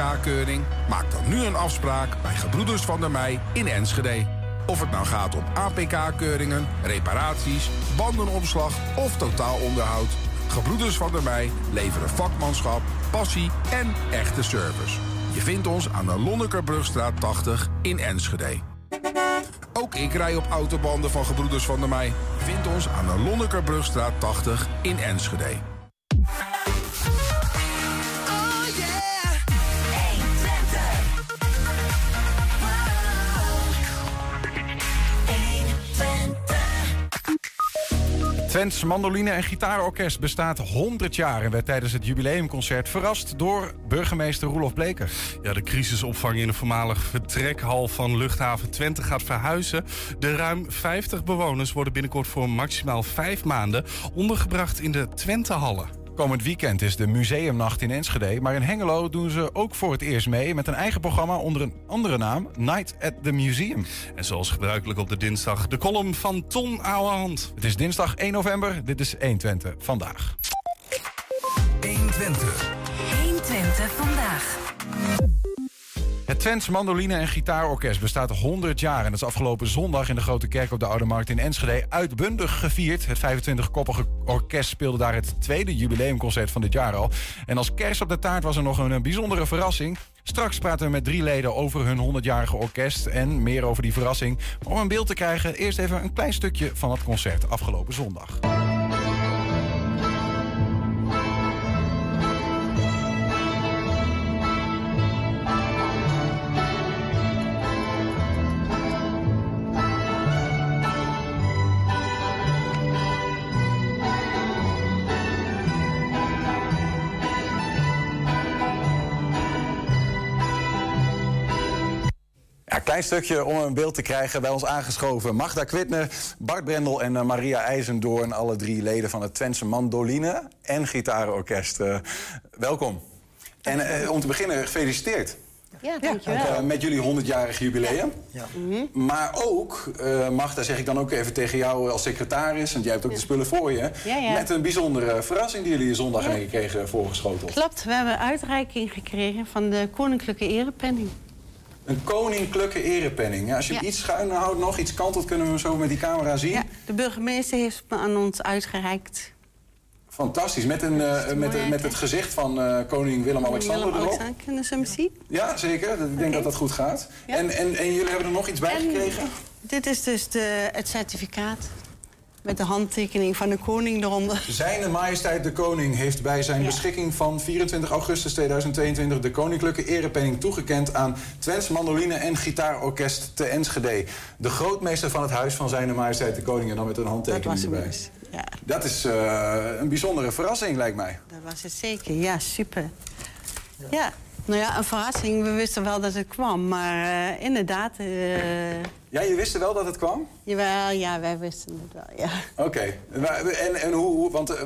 K-keuring? Maak dan nu een afspraak bij Gebroeders van der Mei in Enschede. Of het nou gaat om APK-keuringen, reparaties, bandenopslag of totaalonderhoud. Gebroeders van der Mei leveren vakmanschap, passie en echte service. Je vindt ons aan de Lonnekerbrugstraat 80 in Enschede. Ook ik rij op autobanden van Gebroeders van der Mei. Je vindt ons aan de Lonnekerbrugstraat 80 in Enschede. Twents Mandoline en Gitaarorkest bestaat 100 jaar... en werd tijdens het jubileumconcert verrast door burgemeester Roelof Bleker. Ja, de crisisopvang in de voormalige vertrekhal van luchthaven Twente gaat verhuizen. De ruim 50 bewoners worden binnenkort voor maximaal vijf maanden... ondergebracht in de Twentehallen. Komend weekend is de museumnacht in Enschede. Maar in Hengelo doen ze ook voor het eerst mee met een eigen programma onder een andere naam: Night at the Museum. En zoals gebruikelijk op de dinsdag, de column van Ton Ouwehand. Het is dinsdag 1 november. Dit is 120 vandaag. 120. 120 vandaag. Het Twents Mandoline en Gitaarorkest bestaat 100 jaar... en dat is afgelopen zondag in de Grote Kerk op de Oude Markt in Enschede... uitbundig gevierd. Het 25-koppige orkest speelde daar het tweede jubileumconcert van dit jaar al. En als kerst op de taart was er nog een bijzondere verrassing. Straks praten we met drie leden over hun 100-jarige orkest... en meer over die verrassing. om een beeld te krijgen, eerst even een klein stukje van het concert afgelopen zondag. Klein stukje om een beeld te krijgen. Bij ons aangeschoven Magda Kwitne, Bart Brendel en uh, Maria IJzendoorn. Alle drie leden van het Twentse Mandoline en Gitarenorkest. Uh, welkom. En uh, om te beginnen, gefeliciteerd. Ja, dankjewel. met jullie 100-jarig jubileum. Ja. Mhm. Maar ook, Magda, zeg ik dan ook even tegen jou als secretaris... want jij hebt ook de spullen voor je... met een bijzondere verrassing die jullie zondag ja. kregen voorgeschoteld. Klopt, we hebben uitreiking gekregen van de Koninklijke Erepenning. Een koninklijke erepenning. als je iets schuin houdt, nog iets kantelt, kunnen we hem zo met die camera zien. Ja, de burgemeester heeft me aan ons uitgereikt. Fantastisch. Met, een, uh, met, met het gezicht van uh, koning Willem-Alexander Willem erop. Kunnen ze hem zien? Ja, zeker. Ik denk dat dat goed gaat. En, en, en jullie hebben er nog iets bij gekregen? Dit is dus de, het certificaat. Met de handtekening van de koning eronder. Zijn majesteit de koning heeft bij zijn beschikking van 24 augustus 2022... de koninklijke erepenning toegekend aan Twents Mandoline en Gitaarorkest te Enschede. De grootmeester van het huis van zijn majesteit de koning... en dan met een handtekening erbij. Dus, ja. Dat is uh, een bijzondere verrassing, lijkt mij. Dat was het zeker, ja, super. ja. Nou ja, een verrassing. We wisten wel dat het kwam, maar uh, inderdaad... Uh... Ja, je wist wel dat het kwam? Jawel, ja, wij wisten het wel, ja. Oké. En, en hoe, want uh,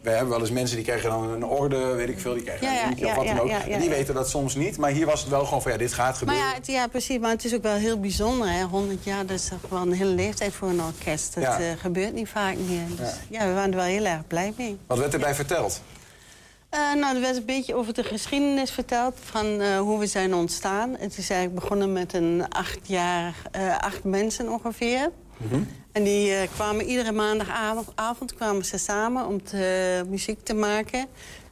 we hebben wel eens mensen die krijgen dan een orde, weet ik veel, die krijgen ja, een ja, of wat dan ook. en die weten dat soms niet, maar hier was het wel gewoon van, ja, dit gaat gebeuren. Maar ja, ja, precies, maar het is ook wel heel bijzonder, hè. 100 jaar, dat is toch wel een hele leeftijd voor een orkest. Dat gebeurt niet vaak meer. Dus ja. we waren er wel heel erg blij mee. Wat werd erbij verteld? Uh, nou, er werd een beetje over de geschiedenis verteld van uh, hoe we zijn ontstaan. Het is eigenlijk begonnen met een acht jaar, uh, acht mensen ongeveer. Mm -hmm. En die kwamen iedere maandagavond kwamen ze samen om te, muziek te maken.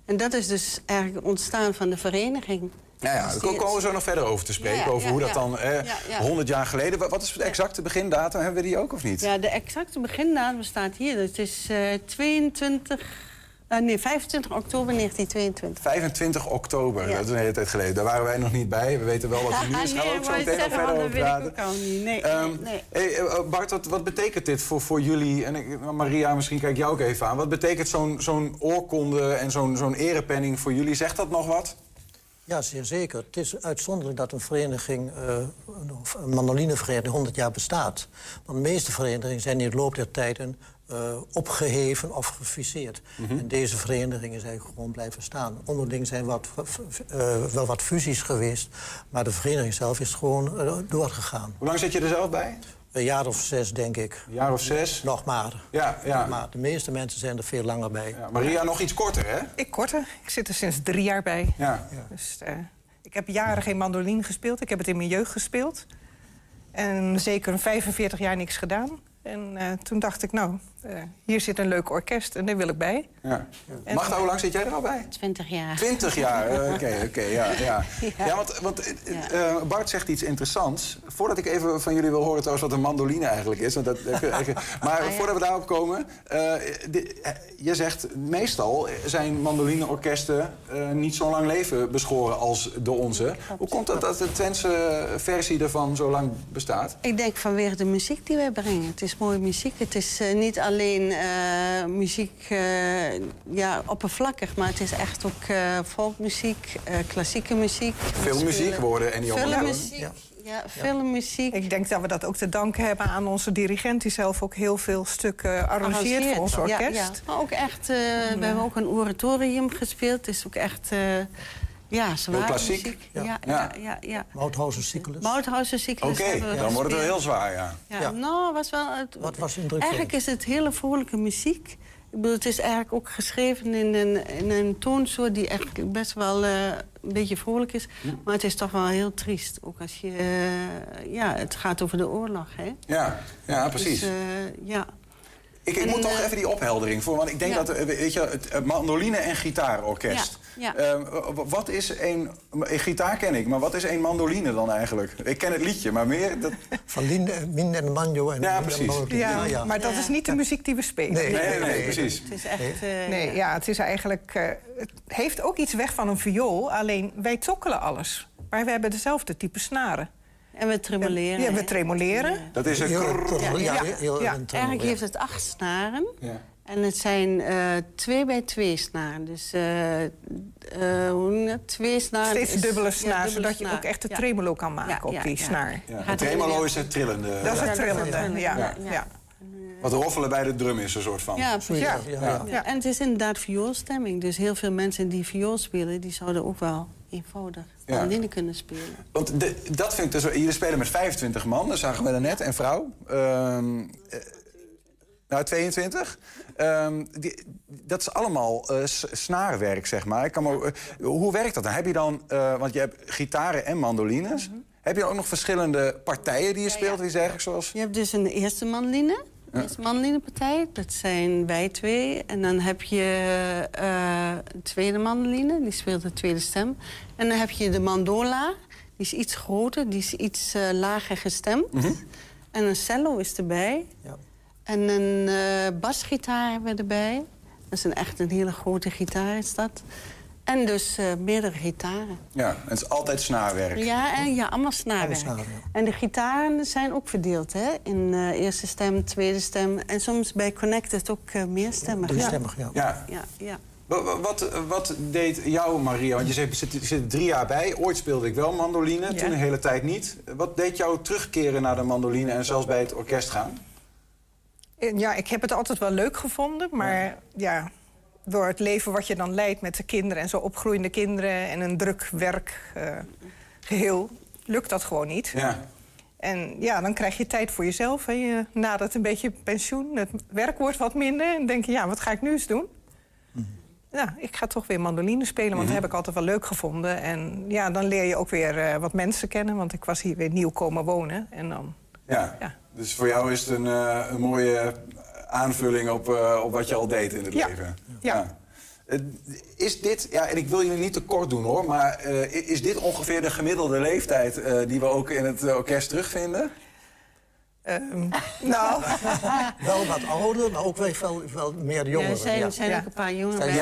En dat is dus eigenlijk het ontstaan van de vereniging. Ja, ja, daar komen we zo nog verder over te spreken. Ja, over hoe dat dan eh, 100 jaar geleden. Wat is de exacte begindatum? Hebben we die ook of niet? Ja, de exacte begindatum staat hier. Het is 22 uh, nee, 25 oktober 1922. 25 oktober, dat is een hele tijd geleden. Daar waren wij nog niet bij. We weten wel wat er nu is. Gaan we ook zo meteen nog verder over praten. Nee, um, nee. Hey, eh, Bart, wat, wat, betekent dit voor, voor jullie? En ik, Maria, misschien kijk jou ook even aan. Wat betekent zo'n zo'n oorkonde en zo'n zo'n erepenning voor jullie? Zegt dat nog wat? Ja, zeer zeker. Het is uitzonderlijk dat een vereniging, uh, een mandolinevereniging, 100 jaar bestaat. Want de meeste verenigingen zijn in de loop der tijden uh, opgeheven of gefuseerd. Mhm. En deze verenigingen zijn gewoon blijven staan. Onderling zijn wat, uh, wel wat fusies geweest, maar de vereniging zelf is gewoon uh, doorgegaan. Hoe lang zit je er zelf bij? Een jaar of zes, denk ik. Een jaar of zes? Nog maar. Ja, ja. Maar de meeste mensen zijn er veel langer bij. Ja, Maria, nog iets korter, hè? Ik korter. Ik zit er sinds drie jaar bij. Ja. ja. Dus, Ik heb jaren geen mandoline gespeeld. Ik heb het in mijn jeugd gespeeld. En zeker een 45 jaar niks gedaan. En eh, toen dacht ik, nou, eh, hier zit een leuk orkest en daar wil ik bij. Ja. Magda, hoe lang zit jij er al bij? 20 jaar. 20 jaar, eh, oké, oké, ja, ja. Ja. Ja, want, want eh, eh, Bart zegt iets interessants. Voordat ik even van jullie wil horen trouwens wat een mandoline eigenlijk is. Want dat, maar Ah, ja. voordat we daarop komen. eh, eh, je zegt, meestal zijn mandolineorkesten eh, niet zo'n lang leven beschoren als de onze. Hoe komt het dat de Twentse versie ervan zo lang bestaat? Ik denk vanwege de muziek die wij brengen. Het is mooie muziek. Het is niet alleen eh, muziek eh, ja, oppervlakkig, maar het is echt ook eh folkmuziek, eh, klassieke muziek. Veel We muziek spelen worden en die Filmmuziek, Ja. ja, filmmuziek. Ik denk dat we dat ook te danken hebben aan onze dirigent... die zelf ook heel veel stukken arrangeert voor ons orkest. Ja, Maar ook echt, eh, we hebben ook een oratorium gespeeld. Het is ook echt, eh, ja, zwaar klassiek. muziek. Ja. Ja, ja, ja. ja, Mauthausen cyclus. Mauthausen cyclus Oké, dan wordt het wel heel zwaar, ja. Ja, Ja. nou, was wel... Het, Wat was indrukwekkend? Eigenlijk is het hele vrolijke muziek. Ik bedoel, het is eigenlijk ook geschreven in een, in een toonsoort die eigenlijk best wel eh, een beetje vrolijk is. Maar het is toch wel heel triest. Ook als je... eh, ja, het gaat over de oorlog, hè? Ja, ja precies. Dus, eh, ja. Ik, ik En, moet toch even die opheldering voor, want ik denk ja. dat, weet je, het mandoline en gitaarorkest. Ja. Ehm, wat is een, een gitaar ken ik, maar wat is een mandoline dan eigenlijk? Ik ken het liedje, maar meer, dat, Van Lin, eh, Min en Manjo en Ja, precies. Ja, ja. maar dat Ja. is niet de muziek die we spelen. Nee. nee, nee, nee, precies. Het is echt... eh, Nee, ja, het is eigenlijk. eh, het heeft ook iets weg van een viool, alleen wij tokkelen alles. Maar we hebben dezelfde type snaren. En we tremoleren. Ja, we tremoleren. Dat is een ja, Ja. heel Ja. een tremolo, Eigenlijk ja. heeft het acht snaren. En het zijn eh, twee bij twee snaren. Dus eh, eh, hoe twee snaren. Steeds is- dubbele ja, dubbele zodat je ook echt de Ja. tremolo kan maken Ja, op die ja. snaar. Ja, Gaat het er tremolo is het trillende. Dat is Ja, het trillende. Ja, ja, ja. ja. Wat roffelen bij de drum is, een soort van. Ja, precies. Ja. Ja, ja. Ja. En het is inderdaad vioolstemming. Dus heel veel mensen die viool spelen... die zouden ook wel eenvoudig Ja. mandoline kunnen spelen. Want de, dat vind ik dus... Jullie spelen met 25 man, dat zagen we daarnet, en vrouw. Ehm, eh, nou, 22. Ehm, die, dat is allemaal eh, s- snaarwerk, zeg maar. Ik kan ook- eh, hoe werkt dat dan? Heb je dan... eh, want je hebt gitaren en mandolines. Heb je ook nog verschillende partijen die je speelt? Wie zeg ik zoals... Je hebt dus een eerste mandoline. De eerste mandolinepartij. Dat zijn wij twee. En dan heb je eh, een tweede mandoline. Die speelt de tweede stem. En dan heb je de mandola. Die is iets groter. Die is iets eh, lager gestemd. En een cello is erbij. Ja. En een eh, basgitaar hebben we erbij. Dat is een, echt een hele grote gitaar is dat. En dus eh, meerdere gitaren. Ja, het is altijd snaarwerk. Ja, en, ja allemaal snaarwerk. Allemaal. En de gitaren zijn ook verdeeld, hè? In eh, eerste stem, tweede stem. En soms bij Connected ook eh meerstemmig. Driestemmig, ja. Ja. Ja, ja. Wa- wa- Wat, wat deed jou, Maria? Want je zegt, je zit, je zit er drie jaar bij. Ooit speelde ik wel mandoline, Ja. toen een hele tijd niet. Wat deed jou terugkeren naar de mandoline en zelfs bij het orkest gaan? Eh, Ja, ik heb het altijd wel leuk gevonden, maar ja. door het leven wat je dan leidt met de kinderen en zo opgroeiende kinderen en een druk werkgeheel, lukt dat gewoon niet. Ja. En ja, dan krijg je tijd voor jezelf. Hè. Je nadert een beetje pensioen, het werk wordt wat minder. En denk je, ja, wat ga ik nu eens doen? Ja, ik ga toch weer mandoline spelen, want dat heb ik altijd wel leuk gevonden. En ja, dan leer je ook weer eh, wat mensen kennen, want ik was hier weer nieuw komen wonen. En dan, Ja. Ja. Dus voor jou is het een, eh, een mooie aanvulling op, eh, op wat je al deed in het Ja. leven. Ja. Eh, Is dit, ja, en ik wil jullie niet te kort doen hoor, maar is dit ongeveer de gemiddelde leeftijd die we ook in het orkest terugvinden? Ehm, nou, Wel wat ouder, maar ook wel, wel, wel meer jongeren. er zijn, ja. zijn Ja. ook een paar jongeren Zijn bij, er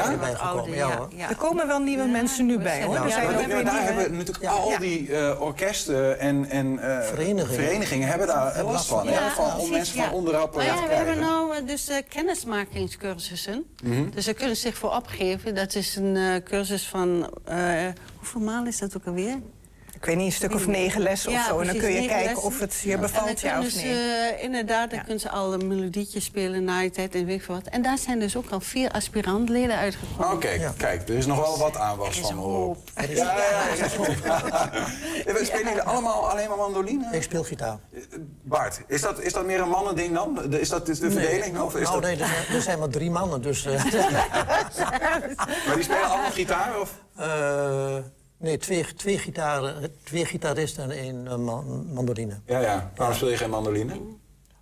ja, Ja, hoor. ja. er komen wel nieuwe mensen nu bij, hoor. Ja, Er zijn ja, ook Ja, weer daar nieuwe- hebben natuurlijk Ja. al die eh, orkesten en, en eh, Verenigingen. verenigingen hebben daar last van. van om mensen ja. van Nou te we hebben nou eh, dus eh, kennismakingscursussen. Mhm. Dus ze kunnen zich voor opgeven. Dat is een eh, cursus van... eh, hoeveel maal is dat ook alweer? Ik weet niet, een stuk of negen lessen Ja, of zo. En dan kun je kijken lessen. of het je bevalt, ja of nee. eh, inderdaad, dan Ja. kunnen ze al een melodietje spelen na je tijd en weet ik veel wat. En daar zijn dus ook al vier aspirantleden uitgekomen. Oké, Ja. kijk, er is nog wel wat aanwas van. hoor. hoop. Ja, ja, ja, er we Spelen jullie allemaal alleen maar mandoline? Ik speel gitaar. Bart, is dat, is dat meer een mannending dan? Is dat is de verdeling? Nee, of is nou, dat... nee, er zijn, er zijn maar drie mannen, dus... eh, Maar die spelen allemaal gitaar? Of? eh, Nee, twee, twee, gitaren, twee gitaristen en één eh, man- mandoline. Ja, ja. Waarom speel je geen mandoline?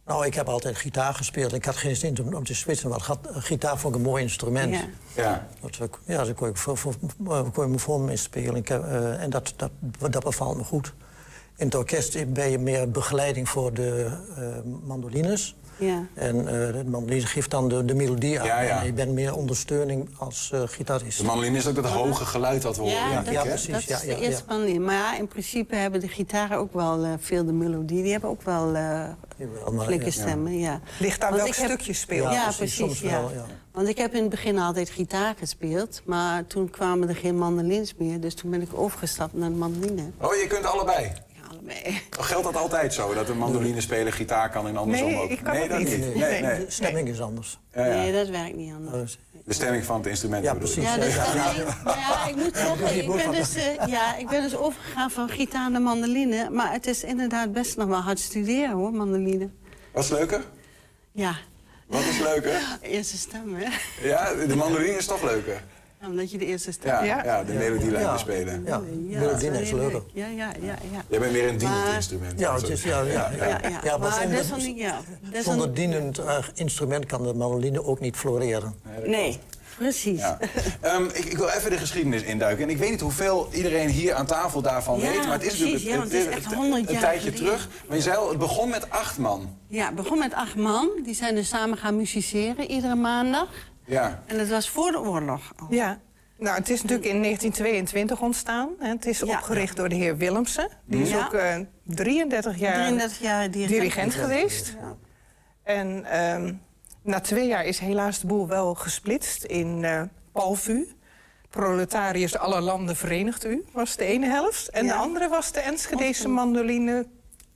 Nou, ik heb altijd gitaar gespeeld. Ik had geen zin om, om te switchen, want gat- gitaar vond ik een mooi instrument. Ja. Ja. Dat, ik- ja, daar kon ik, voor, voor, eh, kon ik me voor mee spelen. Ik heb, eh, en dat, dat, dat bevalt me goed. In het orkest ben je meer begeleiding voor de eh, mandolines. Ja. En eh, de mandoline geeft dan de, de melodie aan. Ja, ja. En je bent meer ondersteuning als eh, gitarist. De mandoline is ook dat hoge geluid dat we horen. Ja, dat, precies, dat is ja, de eerste ja. manier. Maar ja, in principe hebben de gitaren ook wel eh, veel de melodie. Die hebben ook wel eh flinke ja. stemmen, ja. Ligt aan Want welk ik heb- stuk je speelt. Ja, precies, precies. soms ja. wel, ja. Want ik heb in het begin altijd gitaar gespeeld. Maar toen kwamen er geen mandolins meer. Dus toen ben ik overgestapt naar de mandoline. Oh, je kunt allebei. Allebei. Geldt dat altijd zo? Dat een mandoline speler gitaar kan en andersom Nee, ook? ik kan nee, dat niet. niet. Nee. Nee, nee. De stemming is anders. Ja, ja. Nee, dat werkt niet anders. Dus, De stemming van het instrument Ja, precies. Ja, nou ja, ik moet zeggen, ik ben, dus, eh, ja, ik ben dus overgegaan van gitaar naar mandoline. Maar het is inderdaad best nog wel hard studeren, hoor, mandoline. Wat is leuker? Ja, Wat is leuker? eerste stem, hè? Ja, de mandoline is toch leuker? Omdat je de eerste stem Ja, Ja. ja. de melodielijn Ja. bespelen. Ja, Ja, melodine is leuker. Ja, ja, ja, ja. Jij bent meer een dienend Maar- instrument. Ja, het is, ja, ja, ja. Ja, ja. Ja, maar maar zonder- dienend eh, instrument kan de mandoline ook niet floreren. Nee, precies. Ja. Ehm, ik, ik wil even de geschiedenis induiken. En ik weet niet hoeveel iedereen hier aan tafel daarvan Ja, weet. Maar het is precies, natuurlijk ja, het is echt 100 een jaar tijdje geleden. terug. Maar je zei al, het begon met acht man. Ja, het begon met acht man. Die zijn dus samen gaan musiceren, iedere maandag. Ja. En dat was voor de oorlog. al. Ja. Nou, het is natuurlijk in 1922 ontstaan. hè. Het is Ja. opgericht door de heer Willemsen. Die is Ja. ook eh, 33 jaar 33 jaar dirigent. dirigent geweest. En ehm, na twee jaar is helaas de boel wel gesplitst in eh Palvu. Proletariërs aller landen verenigt u, was de ene helft. En de andere was de Enschedese mandoline.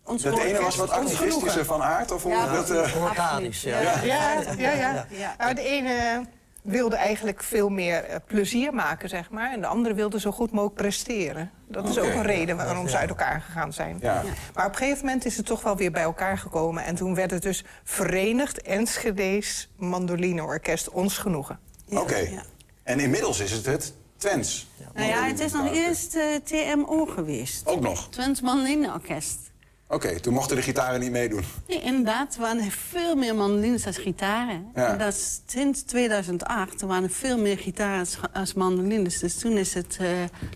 Ons Dat ene was wat activistischer van aard? Of hoe Ja, dat, eh, Proletaris, ja. Ja. Ja, ja, ja. Ja. Nou, de ene wilde eigenlijk veel meer eh, plezier maken, zeg maar. En de andere wilde zo goed mogelijk presteren. Dat is ook een reden waarom ze uit elkaar gegaan zijn. Ja. Maar op een gegeven moment is het toch wel weer bij elkaar gekomen. En toen werd het dus Verenigd Enschede's Mandolineorkest Ons Genoegen. Ja, Oké. ja. En inmiddels is het het Twents. Nou ja, het is nog eerst eh, TMO geweest. Ook nog. Twents Mandolineorkest. Oké, toen mochten de gitaren niet meedoen. Nee, inderdaad, er waren veel meer mandolines als gitaren. Ja. En dat is sinds 2008, er waren veel meer gitaren als, als mandolines. Dus toen is het eh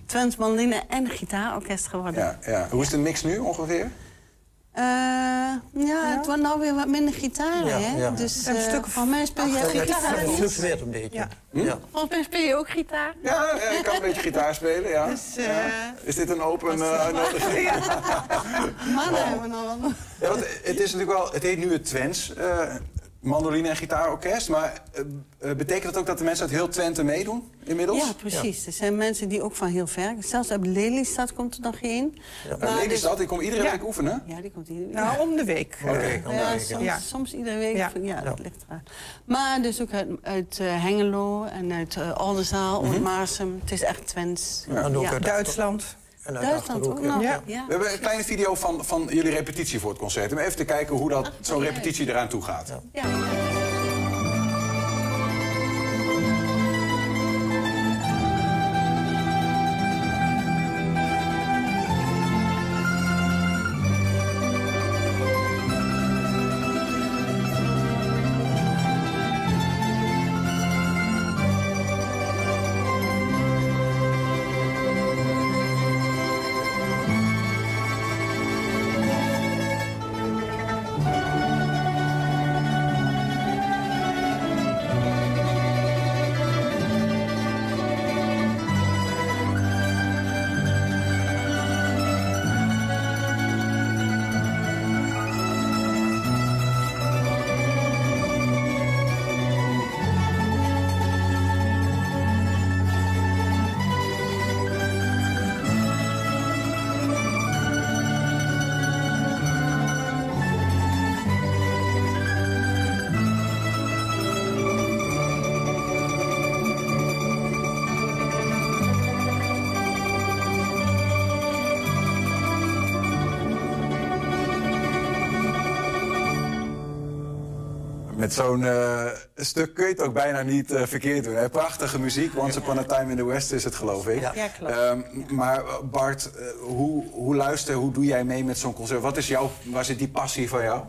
Twents Mandoline en Gitaarorkest geworden. Ja, ja. Hoe is de mix nu ongeveer? Eh, ja, het wordt nou weer wat minder gitaren, Ja, hè? ja. Dus Een stuk van mij speel je Het gitaar. het fluctueert een beetje. Ja. Ja. Volgens mij speel je ook gitaar. Ja, ja, ik kan een beetje gitaar spelen, ja. Dus, eh, Ja. Is dit een open eh, uitnodiging? Mannen hebben we nog wel. Ja, want het is natuurlijk wel, het heet nu het Twents eh, mandoline en gitaarorkest. Maar eh, eh, betekent dat ook dat de mensen uit heel Twente meedoen inmiddels? Ja, precies. Er zijn mensen die ook van heel ver... Zelfs uit Lelystad komt er nog één. Uit Maar Lelystad, die komt iedere Ja. week oefenen? dus- Ja, die komt hier. Nou, om de week. Oké. Ja, denk ik, soms, Ja. soms iedere week. Ja. Ja, dat ligt eraan. Maar dus ook uit, uit eh, Hengelo en uit uh, Oldenzaal, uit Maasum. Het is echt Twents. Ja, en ook uit Duitsland. En uit Duitsland Achterhoek, ook nog. Ja. Ja. We hebben een kleine video van, van jullie repetitie voor het concert. Om even te kijken hoe dat zo'n repetitie eraan toe gaat. Ja. Ja, Met zo'n eh, stuk kun je het ook bijna niet eh, verkeerd doen. Hè? Prachtige muziek, Once Upon a Time in the West is het geloof ik. Ja, klopt. Ehm, Maar Bart, eh, hoe, hoe luister, hoe doe jij mee met zo'n concert? Wat is jouw, waar zit die passie van jou?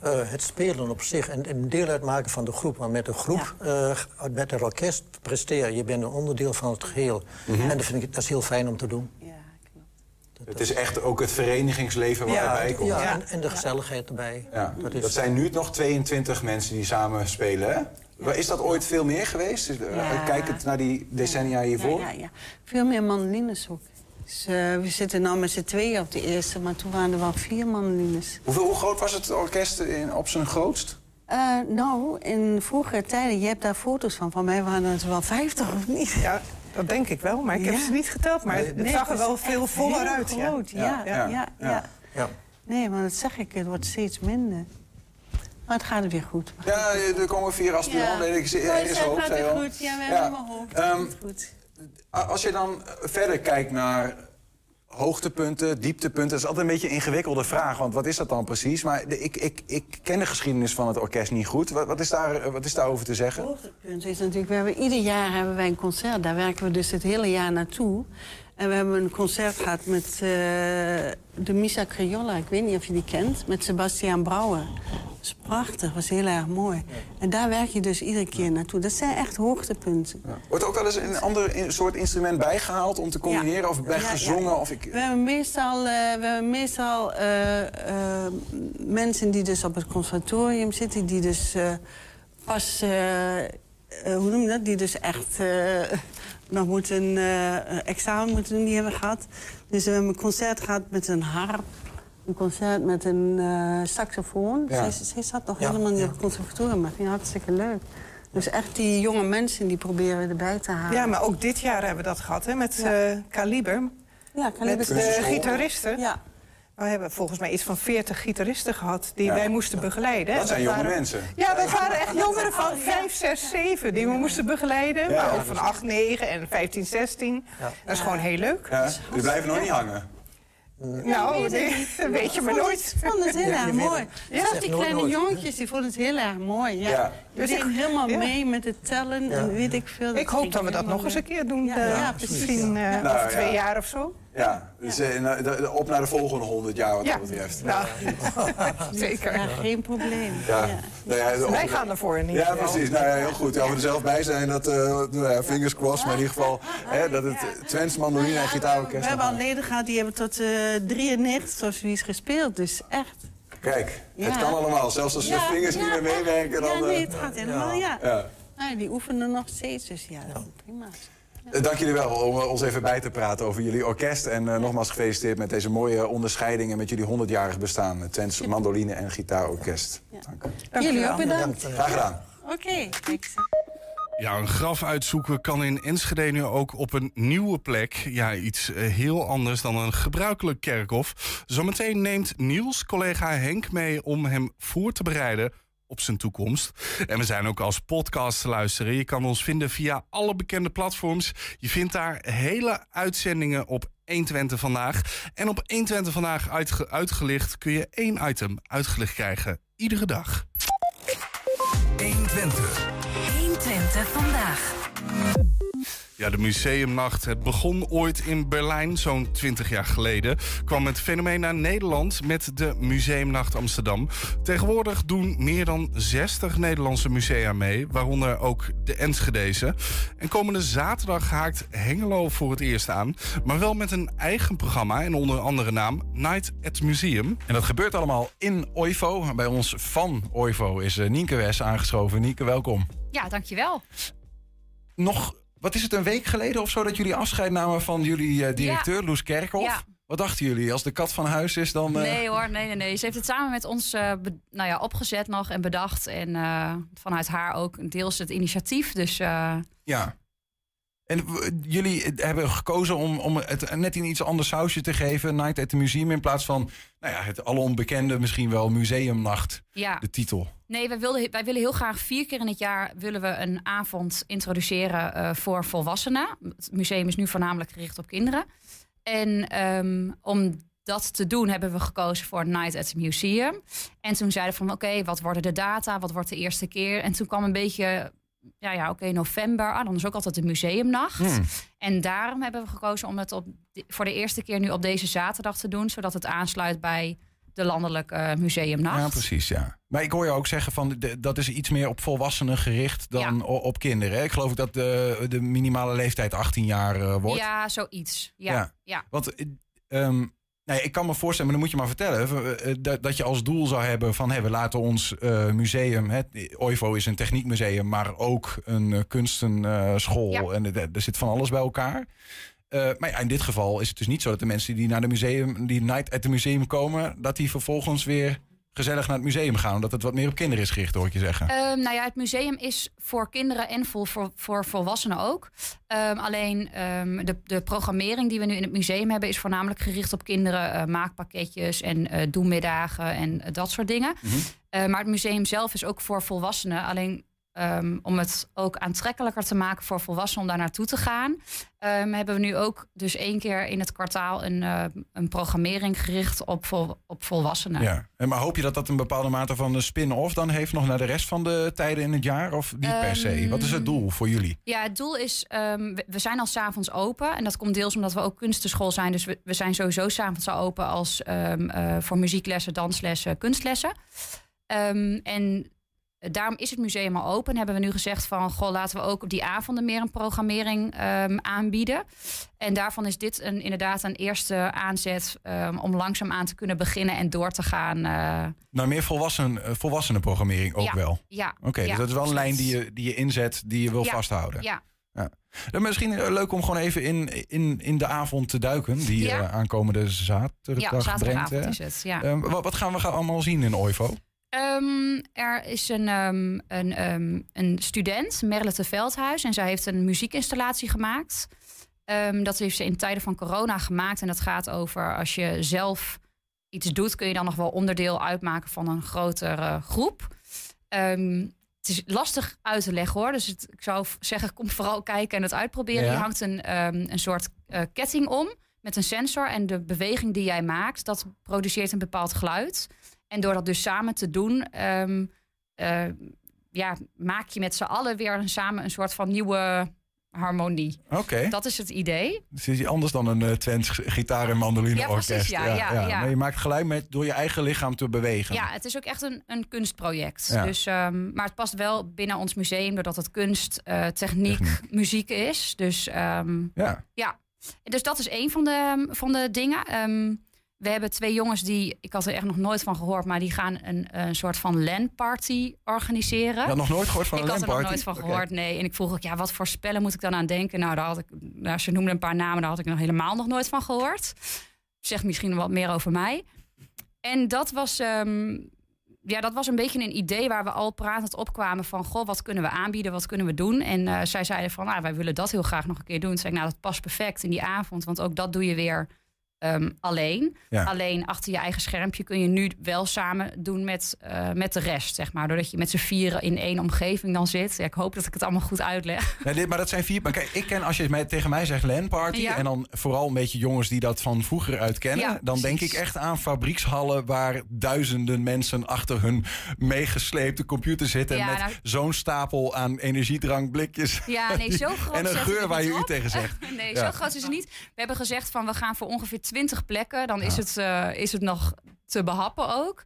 Eh, het spelen op zich en een deel uitmaken van de groep. Maar met de groep, eh, met het orkest presteer je. bent een onderdeel van het geheel. En dat vind ik dat is heel fijn om te doen. Ja. Het is echt ook het verenigingsleven wat erbij komt. Ja, en, en de gezelligheid erbij. Ja. Dat zijn nu nog 22 mensen die samen spelen, hè? Is dat ooit veel meer geweest? Ja. Kijkend naar die decennia hiervoor? Ja, ja, ja. Veel meer mandolines ook. Dus, eh, we zitten nu met z'n tweeën op de eerste, maar toen waren er wel vier mandolines. Hoeveel, hoe groot was het orkest in, op zijn grootst? Eh, nou, in vroegere tijden, je hebt daar foto's van. Van mij waren het wel 50 of niet. Ja, dat denk ik wel, maar ik heb Ja. ze niet geteld. Maar het Nee, zag er wel veel voller uit. Ja. groot, Ja, ja, Ja, ja, ja. ja, Ja. Nee, maar dat zeg ik, het wordt steeds minder. Maar het gaat weer goed. Ja, er komen vier aspiranten. Ik zie er is het hoop, gaat weer al. goed. Ja, we Ja. hebben hoofd. Het Ehm, gaat goed. Als je dan verder kijkt naar hoogtepunten, dieptepunten... dat is altijd een beetje een ingewikkelde vraag, want wat is dat dan precies? Maar ik, ik, ik ken de geschiedenis van het orkest niet goed. Wat, wat, is, daar, wat is daarover te zeggen? hoogtepunt is natuurlijk, we hebben, ieder jaar hebben wij een concert. Daar werken we dus het hele jaar naartoe. En we hebben een concert gehad met eh, de Misa Criolla. Ik weet niet of je die kent. Met Sebastiaan Brouwer. Dat is prachtig, was heel erg mooi. En daar werk je dus iedere keer naartoe. Dat zijn echt hoogtepunten. Wordt ook wel eens een ander in- soort instrument bijgehaald om te combineren? Ja. Of bij Ja, ja, gezongen? ja. Of ik... We hebben meestal, eh, we hebben meestal eh, mensen die dus op het conservatorium zitten... die dus pas, hoe noem je dat? Die dus echt nog moeten, eh, een examen moeten doen, die hebben gehad. Dus we hebben een concert gehad met een harp. Een concert met een eh, saxofoon. Ja. Zij, zij zat nog Ja, helemaal niet ja. op het conservatorium, maar ging hartstikke leuk. Dus echt die jonge mensen, die proberen we erbij te halen. Ja, maar ook dit jaar hebben we dat gehad hè, met Ja. eh Kaliber. ja, kan Met de gitaristen. Ja. We hebben volgens mij iets van 40 gitaristen gehad die Ja. wij moesten begeleiden. Dat zijn jonge waren- mensen. Ja, dat waren echt jongeren van 5, 6, 7 die we moesten begeleiden. Ja. maar ook van 8, 9 en 15, 16. Dat is gewoon heel leuk. Ja, die blijven nog niet hangen. Nou, nee, dat weet je maar nooit. Ik vond het heel Ja, erg mooi. Zelfs die kleine nooit. jongetjes die vonden het heel erg mooi. Ja. Ja. Die Dus ik- deden helemaal ja. mee met het tellen en weet ik veel. Ik hoop dat we dat nog eens een keer doen. Ja, eh, ja, precies. Misschien eh, Nou, over twee ja. jaar of zo. Ja, dus eh, nou, op naar de volgende 100 jaar wat Ja, dat betreft. leuk. zeker. Ja, geen probleem. Ja. Ja. Nou ja, de- Wij gaan ervoor in ieder Ja, precies. Nou ja, heel goed. Ja, we er zelf bij zijn, dat, eh nou ja, fingers crossed. Maar in ieder geval hè, dat het eh, Twents mandoline en We gitaarorkest... hebben al leden gehad die hebben tot eh 93 of zoiets gespeeld. Dus echt. Kijk, het Ja. kan allemaal. Zelfs als de Ja, vingers ja, niet meer meewerken, dan... Ja, nee, het gaat helemaal, ja. ja. Nou, die oefenen nog steeds, dus ja, prima. Eh, Dank jullie wel om eh, ons even bij te praten over jullie orkest. En eh, nogmaals gefeliciteerd met deze mooie onderscheiding... en met jullie 100-jarig bestaan. Het Twents Mandoline en Gitaarorkest. Dank. Jullie wel. ook bedankt. Graag gedaan. Oké, thanks. Ja, een graf uitzoeken kan in Enschede nu ook op een nieuwe plek. Ja, iets heel anders dan een gebruikelijk kerkhof. Zometeen neemt Niels collega Henk mee om hem voor te bereiden op zijn toekomst. En we zijn ook als podcast te luisteren. Je kan ons vinden via alle bekende platforms. Je vindt daar hele uitzendingen op 120 vandaag. En op 120 vandaag uitge- uitgelicht kun je één item uitgelicht krijgen. Iedere dag. 120 vandaag. Ja, de museumnacht. Het begon ooit in Berlijn, zo'n 20 jaar geleden. Kwam het fenomeen naar Nederland met de Museumnacht Amsterdam. Tegenwoordig doen meer dan 60 Nederlandse musea mee, waaronder ook de Enschedeze. En komende zaterdag haakt Hengelo voor het eerst aan, maar wel met een eigen programma en onder andere naam Night at Museum. En dat gebeurt allemaal in OIVO. Bij ons van OIVO is eh, Nienke Wes aangeschoven. Nienke, welkom. Ja, dankjewel. Nog, wat is het, een week geleden of zo... dat jullie afscheid namen van jullie eh, directeur, Loes Kerkhoff? Ja. Wat dachten jullie? Als de kat van huis is, dan... eh, Nee hoor, nee, nee, nee. Ze heeft het samen met ons eh, nou ja, opgezet nog en bedacht. En vanuit haar ook deels het initiatief. Dus Ja. En jullie hebben gekozen om, om het net in iets anders sausje te geven... Night at the Museum, in plaats van nou ja, het alle onbekende... misschien wel Museumnacht, ja, de titel. nee, wij, wilden, wij willen heel graag vier keer in het jaar willen we een avond introduceren eh, voor volwassenen. Het museum is nu voornamelijk gericht op kinderen. En ehm, om dat te doen hebben we gekozen voor Night at the Museum. En toen zeiden we van oké, wat worden de data? Wat wordt de eerste keer? En toen kwam een beetje, ja, ja oké, november. Ah, dan is ook altijd de museumnacht. Hmm. En daarom hebben we gekozen om het op, voor de eerste keer nu op deze zaterdag te doen. Zodat het aansluit bij de landelijke museumnacht. Ja, precies, ja. Maar ik hoor je ook zeggen van de- dat is iets meer op volwassenen gericht dan Ja. op kinderen. hè? Ik geloof dat de, de minimale leeftijd 18 jaar eh, wordt. Ja, zoiets. Ja, Ja. ja. Want eh, ehm, nee, ik kan me voorstellen, maar dan moet je maar vertellen, eh, eh, dat, dat je als doel zou hebben van we laten ons eh, museum, hè, OIVO is een techniekmuseum, maar ook een kunstenschool Ja. en er, zit van alles bij elkaar. Maar ja, in dit geval is het dus niet zo dat de mensen die naar de museum, die night at the museum komen, dat die vervolgens weer gezellig naar het museum gaan, omdat het wat meer op kinderen is gericht, hoor ik je zeggen. Ehm, nou ja, het museum is voor kinderen en voor, voor, voor volwassenen ook. Ehm, alleen ehm, de, de programmering die we nu in het museum hebben... is voornamelijk gericht op kinderen. eh, maakpakketjes en eh doemiddagen en eh, dat soort dingen. Eh, maar het museum zelf is ook voor volwassenen. Alleen ehm, om het ook aantrekkelijker te maken voor volwassenen om daar naartoe te gaan... ehm, hebben we nu ook dus één keer in het kwartaal... een, eh, een programmering gericht op, vol, op volwassenen. Ja. En maar hoop je dat dat een bepaalde mate van een spin-off dan heeft nog naar de rest van de tijden in het jaar? Of niet per se? Ehm, Wat is het doel voor jullie? Ja, het doel is, we, we zijn al s'avonds open. En dat komt deels omdat we ook kunstenschool zijn. Dus we, we zijn sowieso s'avonds al open als eh, voor muzieklessen, danslessen, kunstlessen. En daarom is het museum al open. Hebben we nu gezegd van, goh, laten we ook op die avonden meer een programmering ehm, aanbieden. En daarvan is dit een, inderdaad een eerste aanzet ehm, om langzaam aan te kunnen beginnen en door te gaan. eh, Nou, meer volwassen, eh, volwassenen programmering ook ja, wel. Ja. Oké, ja, dus dat is wel een lijn die je, die je inzet, die je wil Ja, vasthouden. Ja, Dan misschien eh, leuk om gewoon even in, in, in de avond te duiken, die Ja. aankomende zaterdag ja brengt. hè? is het. Ja. Ehm, wat, wat gaan we gaan allemaal zien in OIVO? Ehm, er is een, ehm, een, ehm, een student, Merle de Veldhuis, en zij heeft een muziekinstallatie gemaakt. Dat heeft ze in tijden van corona gemaakt. En dat gaat over als je zelf iets doet, kun je dan nog wel onderdeel uitmaken van een grotere groep. Ehm, het is lastig uit te leggen hoor. Dus het- ik zou zeggen, kom vooral kijken en het uitproberen. Ja. Je hangt een, een soort eh, ketting om met een sensor. En de beweging die jij maakt, dat produceert een bepaald geluid. En door dat dus samen te doen, ehm, eh, ja, maak je met z'n allen weer een, samen een soort van nieuwe harmonie. Oké, Dat is het idee. het is anders dan een uh, Twents gitaar- en mandolineorkest. Ja, precies, ja, ja, ja. Maar je maakt geluid met, door je eigen lichaam te bewegen. Ja, het is ook echt een, een kunstproject. Ja. Dus, ehm, maar het past wel binnen ons museum, doordat het kunst, eh, techniek, muziek is. Dus, ehm, Ja. dus dat is een van de, van de dingen. Ehm, we hebben twee jongens die, ik had er echt nog nooit van gehoord, maar die gaan een, een soort van LAN-party organiseren. Je had nog nooit gehoord van ik een had er nog LAN-party? nooit van gehoord, nee. En ik vroeg ook, ja, wat voor spellen moet ik dan aan denken? Nou, daar had ik, nou, ze noemden een paar namen, daar had ik nog helemaal nog nooit van gehoord. Zegt misschien wat meer over mij. En dat was, ehm, ja, dat was een beetje een idee waar we al pratend opkwamen van, goh, wat kunnen we aanbieden, wat kunnen we doen? En eh, zij zeiden van, nou, wij willen dat heel graag nog een keer doen. Toen zei ik, nou, dat past perfect in die avond, want ook dat doe je weer ehm, alleen. Ja. Alleen achter je eigen schermpje kun je nu wel samen doen met, eh, met de rest, zeg maar. Doordat je met z'n vieren in één omgeving dan zit. Ja, ik hoop dat ik het allemaal goed uitleg. Nee, dit, maar dat zijn vier. Maar kijk, ik ken als je mij, tegen mij zegt LAN-party. Ja. En dan vooral een beetje jongens die dat van vroeger uit kennen. Ja, dan denk ik echt aan fabriekshallen waar duizenden mensen achter hun meegesleepte computer zitten. Met nou- zo'n stapel aan energiedrankblikjes. Ja, nee, zo groot En een geur waar je u tegen zegt. nee, zo groot is het niet. We hebben gezegd van we gaan voor ongeveer 20 plekken. Dan is, het, eh, is het nog te behappen ook.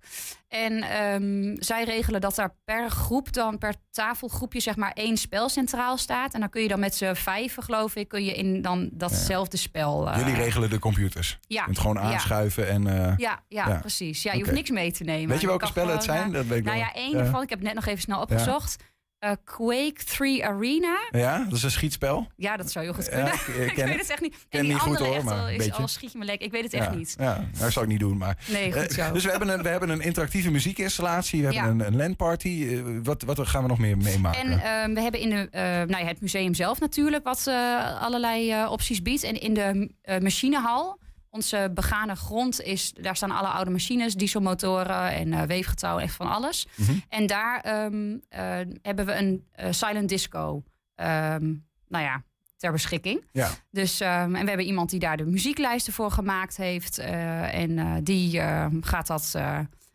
En ehm, zij regelen dat daar per groep dan, per tafelgroepje zeg maar één spel centraal staat. En dan kun je dan met z'n vijven geloof ik, kun je in dan datzelfde spel. eh, Jullie regelen de computers. Ja, Je kunt gewoon aanschuiven en... eh, Ja, ja, precies. Ja, je hoeft niks mee te nemen. Weet je welke spellen het zijn? Dat weet ik nou wel. ja, één ervan. Ik heb het net nog even snel opgezocht. Eh, Quake 3 Arena. Ja, dat is een schietspel. Ja, dat zou heel goed Ja, kunnen. ik, weet het. echt niet. ken en die niet goed, andere hoor, echt maar is al schiet je me lek. Ik weet het echt ja, niet. Ja, dat zou ik niet doen. Maar, Nee, goed Eh, dus we hebben een, we hebben een interactieve muziekinstallatie. We Ja. hebben een, een LAN-party. Eh, wat, wat gaan we nog meer meemaken? En ehm, we hebben in de, nou ja, het museum zelf natuurlijk wat allerlei opties biedt. En in de eh, machinehal, onze begane grond, is, daar staan alle oude machines, dieselmotoren en eh, weefgetouw, echt van alles. Mhm. En daar ehm, eh, hebben we een eh, silent disco. ehm, nou ja, ter beschikking. Ja. Dus, ehm, en we hebben iemand die daar de muzieklijsten voor gemaakt heeft. en die gaat dat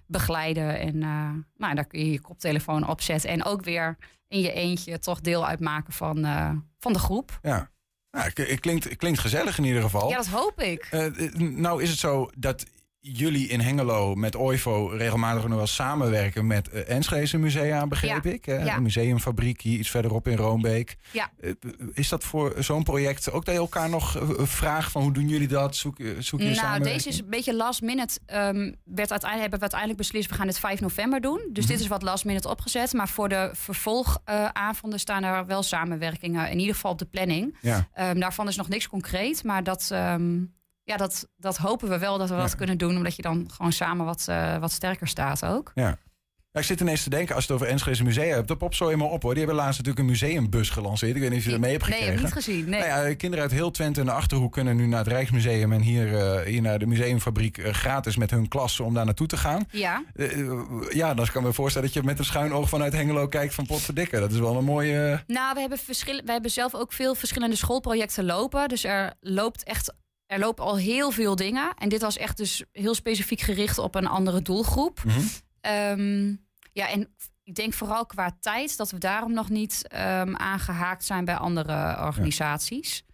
begeleiden. En nou, daar kun je je koptelefoon opzetten. En ook weer in je eentje toch deel uitmaken van, van de groep. Ja. Nou, het- klinkt, klinkt gezellig in ieder geval. Ja, dat hoop ik. Eh, eh, nou is het zo dat jullie in Hengelo met OIVO regelmatig nog wel samenwerken met uh, Enschede Musea, begreep Ja, ik. Hè? ja. Een museumfabriek hier iets verderop in Roombeek. Ja. Eh, is dat voor zo'n project ook dat je elkaar nog eh, vraagt van hoe doen jullie dat? Zoek, eh, zoek je Nou, samenwerking? deze is een beetje last minute. ehm, werd uiteindelijk, hebben we uiteindelijk beslist, we gaan het 5 november doen. Dus Mhm. dit is wat last minute opgezet. Maar voor de vervolgavonden staan er wel samenwerkingen. In ieder geval op de planning. Ja. Ehm, daarvan is nog niks concreet. Maar dat, ehm, ja, dat, dat hopen we wel dat we Ja. dat kunnen doen. Omdat je dan gewoon samen wat, eh, wat sterker staat ook. Ja. Ja, ik zit ineens te denken, als je het over Enschede Musea hebt, dat pop zo helemaal op hoor. Die hebben laatst natuurlijk een museumbus gelanceerd. Ik weet niet of je dat mee hebt Nee, gekregen. heb ik niet gezien. Nee. Nou ja, kinderen uit heel Twente en de Achterhoek kunnen nu naar het Rijksmuseum en hier, eh, hier naar de museumfabriek eh, gratis met hun klas om daar naartoe te gaan. Ja. Ja, dan kan ik me voorstellen dat je met een schuin oog vanuit Hengelo kijkt van potverdikke. Dat is wel een mooie... Nou, we hebben, verschil, we hebben zelf ook veel verschillende schoolprojecten lopen. Dus er loopt echt. Er lopen al heel veel dingen. En dit was echt dus heel specifiek gericht op een andere doelgroep. Mhm. Ehm, ja, en ik denk vooral qua tijd dat we daarom nog niet ehm, aangehaakt zijn bij andere organisaties. Ja.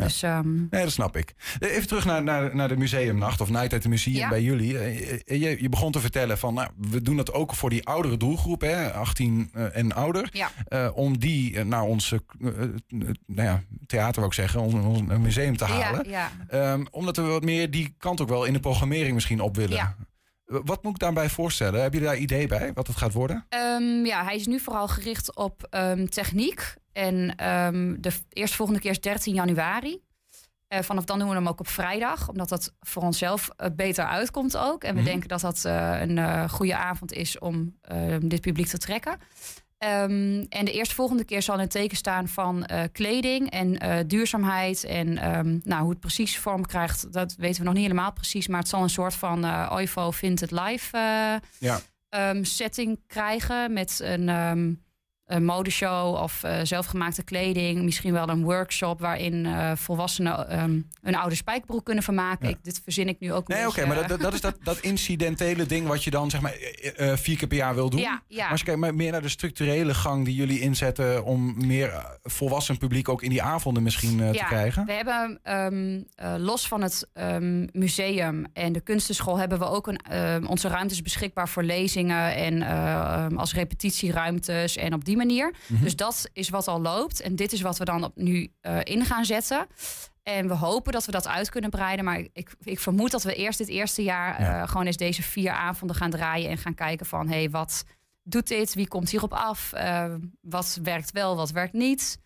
Dus ehm, Nee, dat snap ik. Eh, Even terug naar, naar, naar de museumnacht of Night at the Museum Ja. bij jullie. Eh, eh, Je, je begon te vertellen van, nou, we doen dat ook voor die oudere doelgroep, hè, 18 eh, en ouder. ja. om die naar ons nou ja, theater wou ik zeggen, ons, ons museum te halen. Ehm, omdat we wat meer die kant ook wel in de programmering misschien op willen. Wat moet ik daarbij voorstellen? Heb je daar idee bij, wat het gaat worden? Ehm, ja, hij is nu vooral gericht op techniek. En ehm, de eerstvolgende keer is 13 januari. Eh, vanaf dan doen we hem ook op vrijdag, omdat dat voor onszelf eh, beter uitkomt ook. En we Mhm. denken dat dat eh, een goede avond is om ehm, dit publiek te trekken. Ehm, en de eerstvolgende keer zal in het teken staan van kleding en duurzaamheid. En nou, hoe het precies vorm krijgt, dat weten we nog niet helemaal precies. Maar het zal een soort van OIVO Vindt het Live Ja. setting krijgen met een, een modeshow of eh, zelfgemaakte kleding. Misschien wel een workshop waarin eh, volwassenen ehm, hun oude spijkerbroek kunnen vermaken. Ja. Ik, dit verzin ik nu ook een Nee, oké, maar dat, dat is dat, dat incidentele ding wat je dan zeg maar eh, eh, vier keer per jaar wil doen. Ja, ja. Maar als je kijkt maar meer naar de structurele gang die jullie inzetten om meer eh, volwassen publiek ook in die avonden misschien eh, te krijgen. We hebben ehm, eh, los van het ehm, museum en de kunstenschool hebben we ook een, ehm, onze ruimtes beschikbaar voor lezingen en eh, ehm, als repetitieruimtes en op die manier. Mhm. Dus dat is wat al loopt en dit is wat we dan op, nu eh, in gaan zetten. En we hopen dat we dat uit kunnen breiden. Maar ik, ik vermoed dat we eerst dit eerste jaar Ja. eh, gewoon eens deze vier avonden gaan draaien en gaan kijken van hé, hey, wat doet dit? Wie komt hierop af? Eh, wat werkt wel, wat werkt niet?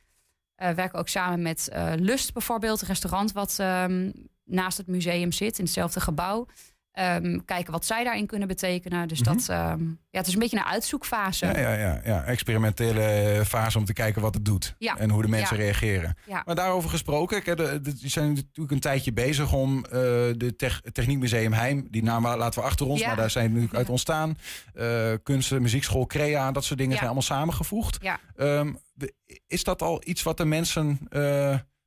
We werken ook samen met Lust bijvoorbeeld, een restaurant wat ehm, naast het museum zit in hetzelfde gebouw. Ehm, kijken wat zij daarin kunnen betekenen. Dus dat, ehm, ja, het is een beetje een uitzoekfase. Mhm. Ja, ja, ja, ja, experimentele fase om te kijken wat het doet. Ja. En hoe de mensen Ja. reageren. Maar daarover gesproken, ik heb de, de- die zijn natuurlijk een tijdje bezig om eh de tech, Techniekmuseum Heim, die naam laten we achter ons, maar daar zijn natuurlijk uit ontstaan. Eh kunsten, muziekschool, crea, dat soort dingen zijn allemaal samengevoegd. Ehm, is dat al iets wat de mensen eh,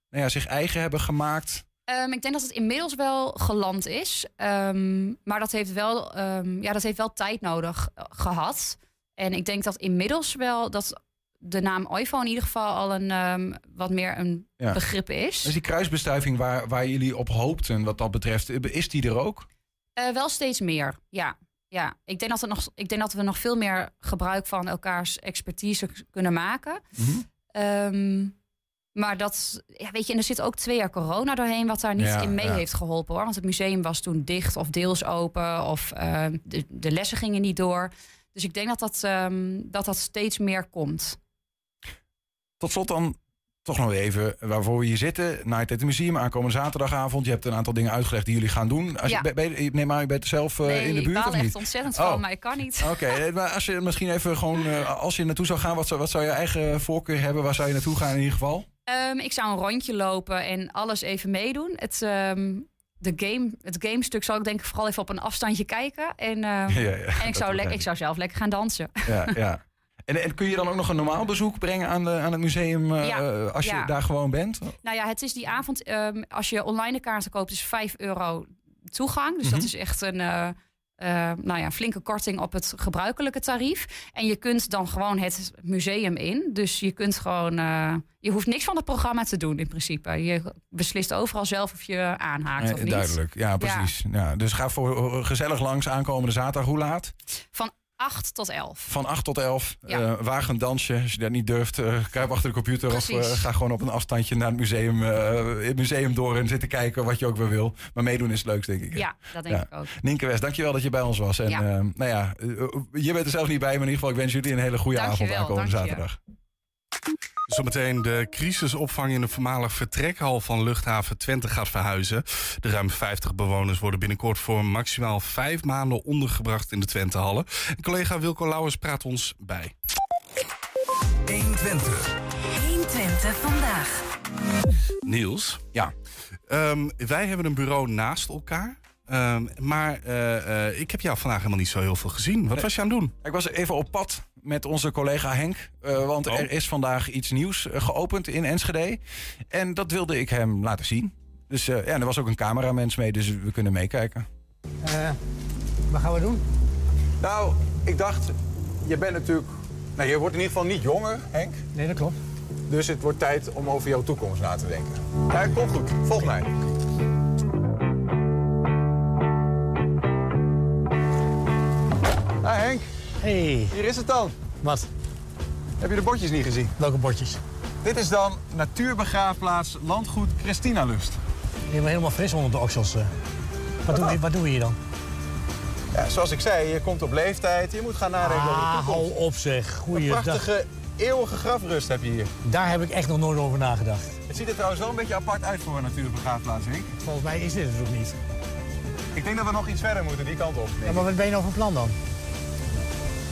nou ja, zich eigen hebben gemaakt? Ehm, ik denk dat het inmiddels wel geland is. Ehm, maar dat heeft, wel, ehm, ja, dat heeft wel tijd nodig eh, gehad. En ik denk dat inmiddels wel dat de naam OIVO in ieder geval al een wat meer een Ja. begrip is. Dus die kruisbestuiving waar, waar jullie op hoopten wat dat betreft, is die er ook? Eh, wel steeds meer, ja. ja. Ik, denk dat er nog, ik denk dat we nog veel meer gebruik van elkaars expertise kunnen maken. Ehm, maar dat, ja, weet je, en er zit ook twee jaar corona doorheen, wat daar niet Ja, in mee ja. heeft geholpen hoor. Want het museum was toen dicht of deels open, of ehm, de, de lessen gingen niet door. Dus ik denk dat dat, ehm, dat, dat steeds meer komt. Tot slot dan toch nog even waarvoor we hier zitten. Night at the Museum, aankomende zaterdagavond. Je hebt een aantal dingen uitgelegd die jullie gaan doen. Als Ja. je, ben, je- neem maar, je bent zelf eh, nee, in de buurt of er echt niet? ontzettend Oh. van, maar ik kan niet. Oké, eh, maar als je misschien even gewoon, eh, als je naartoe zou gaan, wat zou, wat zou je eigen voorkeur hebben? Waar zou je naartoe gaan in ieder geval? Ehm, ik zou een rondje lopen en alles even meedoen. Het, ehm, de game, het gamestuk zal ik denk ik vooral even op een afstandje kijken. En, ehm, Ja, ja, en ik, zou ik zou zelf lekker gaan dansen. Ja, ja. En, en kun je dan ook nog een normaal bezoek brengen aan, de, aan het museum eh, Ja, als je daar gewoon bent? Nou ja, het is die avond, als je online de kaarten koopt, is 5 euro toegang. Dus dat is echt een eh, eh, nou ja, flinke korting op het gebruikelijke tarief. En je kunt dan gewoon het museum in. Dus je kunt gewoon, eh, je hoeft niks van het programma te doen in principe. Je beslist overal zelf of je aanhaakt Eh, of niet. duidelijk, ja precies. Ja. dus ga voor eh, gezellig langs aankomende zaterdag. Hoe laat? Van 8 tot 11. Van 8 tot 11. Ja. Eh, waag een dansje. Als je dat niet durft, eh kruip achter de computer. Of eh, ga gewoon op een afstandje naar het museum, het museum door en zitten kijken wat je ook weer wil. Maar meedoen is het leukst, denk ik. Ja, dat denk Ja. ik ook. Nienke West, dankjewel dat je bij ons was. En Ja. nou ja, je bent er zelf niet bij, maar in ieder geval, ik wens jullie een hele goede avond aankomende zaterdag. Zometeen de crisisopvang in de voormalig vertrekhal van luchthaven Twente gaat verhuizen. De ruim 50 bewoners worden binnenkort voor maximaal vijf maanden ondergebracht in de Twentehallen. En collega Wilco Lauwers praat ons bij. 120. 120 vandaag. Niels, Ja, ehm, wij hebben een bureau naast elkaar. Ehm, maar eh, eh, ik heb jou vandaag helemaal niet zo heel veel gezien. Wat was je aan het doen? ik was even op pad met onze collega Henk. eh, want Oh. er is vandaag iets nieuws geopend in Enschede. En dat wilde ik hem laten zien. Dus eh, ja, er was ook een cameramens mee, dus we kunnen meekijken. Eh, wat gaan we doen? Nou, ik dacht, je bent natuurlijk... Nou, je wordt in ieder geval niet jonger, Henk. Nee, dat klopt. Dus het wordt tijd om over jouw toekomst na te denken. Ja, komt goed. Volg mij. Ah, Henk, hey, hier is het dan. wat? Heb je de bordjes niet gezien? Welke bordjes? Dit is dan natuurbegraafplaats Landgoed Christina Lust. Je bent helemaal fris onder de oksels. eh. Wat, doen we, wat doen we hier dan? Ja, zoals ik zei, je komt op leeftijd. Je moet gaan nadenken over Ah, je toekomst. hou op zeg. Een Goeiedag. prachtige, eeuwige grafrust heb je hier. Daar heb ik echt nog nooit over nagedacht. Het ziet er trouwens wel een beetje apart uit voor een natuurbegraafplaats, Henk. Volgens mij is dit het ook niet. Ik denk dat we nog iets verder moeten, die kant op. Ja, maar wat ben je nou van plan dan?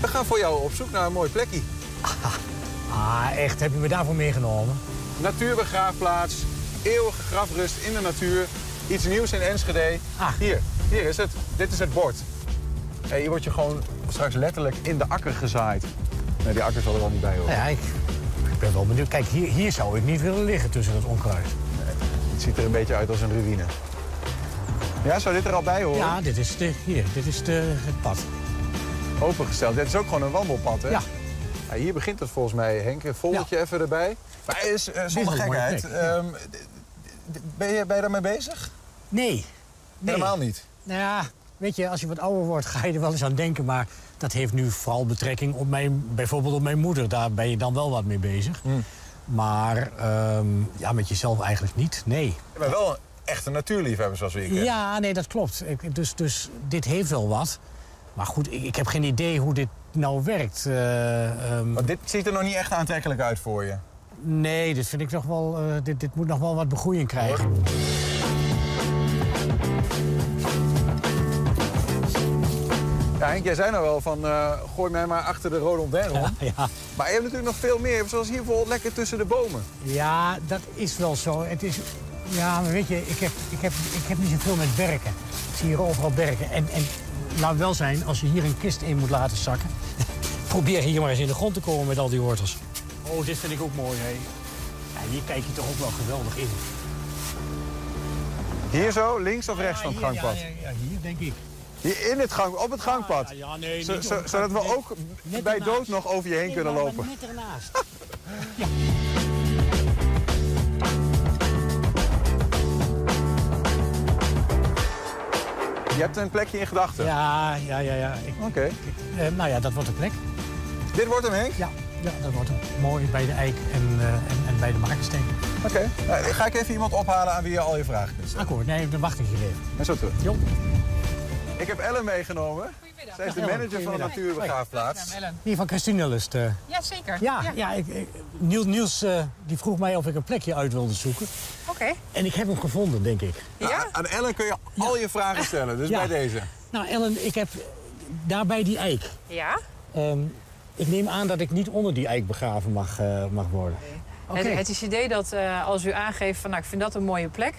We gaan voor jou op zoek naar een mooi plekje. Ah, echt? Heb je me daarvoor meegenomen? Natuurbegraafplaats, eeuwige grafrust in de natuur. Iets nieuws in Enschede. Ah. Hier, hier is het. Dit is het bord. Hey, hier word je gewoon straks letterlijk in de akker gezaaid. Nee, die akker zal er wel niet bij horen. Ja, ik, ik ben wel benieuwd. Kijk, hier, hier zou ik niet willen liggen tussen dat onkruid. Het ziet er een beetje uit als een ruïne. Ja, zou dit er al bij horen? Ja, dit is, de, hier, dit is de, het pad. Opengesteld. Dit is ook gewoon een wandelpad, hè? Ja. Ja, hier begint het volgens mij, Henk. Een foldertje even erbij. Maar is, eh, zonder is gekheid, ehm, ben, je, ben je daarmee bezig? Nee. nee. Helemaal niet. Nou ja, weet je, als je wat ouder wordt, ga je er wel eens aan denken. Maar dat heeft nu vooral betrekking op mijn, bijvoorbeeld op mijn moeder. Daar ben je dan wel wat mee bezig. Hmm. Maar ehm, ja, met jezelf eigenlijk niet. Nee. Je bent wel een echte natuurliefhebber zoals ik. hè? Ja, nee, dat klopt. Ik, dus, dus dit heeft wel wat. Maar goed, ik, ik heb geen idee hoe dit nou werkt. Want dit ziet er nog niet echt aantrekkelijk uit voor je. nee, dit vind ik nog wel. eh, dit, dit moet nog wel wat begroeiing krijgen. Ja, Henk, jij zei nou wel van eh, gooi mij maar achter de rhododendron. Ja, Maar je hebt natuurlijk nog veel meer. Zoals hier bijvoorbeeld lekker tussen de bomen. ja, dat is wel zo. Het is, ja, maar weet je, ik heb, ik heb, ik heb niet zoveel met berken. Ik zie hier overal berken. En, en laat wel zijn, als je hier een kist in moet laten zakken... probeer hier maar eens in de grond te komen met al die wortels. Oh, dit vind ik ook mooi, hè. Ja, hier kijk je toch ook wel geweldig in. Hier zo, links of rechts Ja, van het hier, gangpad? Ja, ja, ja, hier denk ik. Hier in het gang, op het gangpad. Ja, ja, nee, Zo- zodat we ook Net bij ernaast. dood nog over je heen Nee, kunnen maar- lopen. maar Net ernaast. Je hebt een plekje in gedachten. Ja, ja, ja. ja. Ik, Oké. eh, nou ja, dat wordt de plek. Dit wordt hem, Henk? Ja, ja dat wordt hem. Mooi bij de eik en, eh, en, en bij de markensteen. Oké. Nou, ga ik even iemand ophalen aan wie je al je vragen kunt stellen. Akkoord, nee, de wachting gegeven. En zo terug. Jo. Ik heb Ellen meegenomen. Zij is de manager van de goedemiddag. natuurbegraafplaats. Hier van Christine Lust. eh. Ja, zeker. ja, ja. ik, ik- Niels, Niels eh, die vroeg mij of ik een plekje uit wilde zoeken. Oké. En ik heb hem gevonden, denk ik. Ja? Aan Ellen kun je al je vragen stellen, dus Ja. bij deze. Nou, Ellen, ik heb daar bij die eik. Ja? ehm, ik neem aan dat ik niet onder die eik begraven mag, eh, mag worden. Oké. Het, het is het idee dat eh, als u aangeeft van nou, ik vind dat een mooie plek...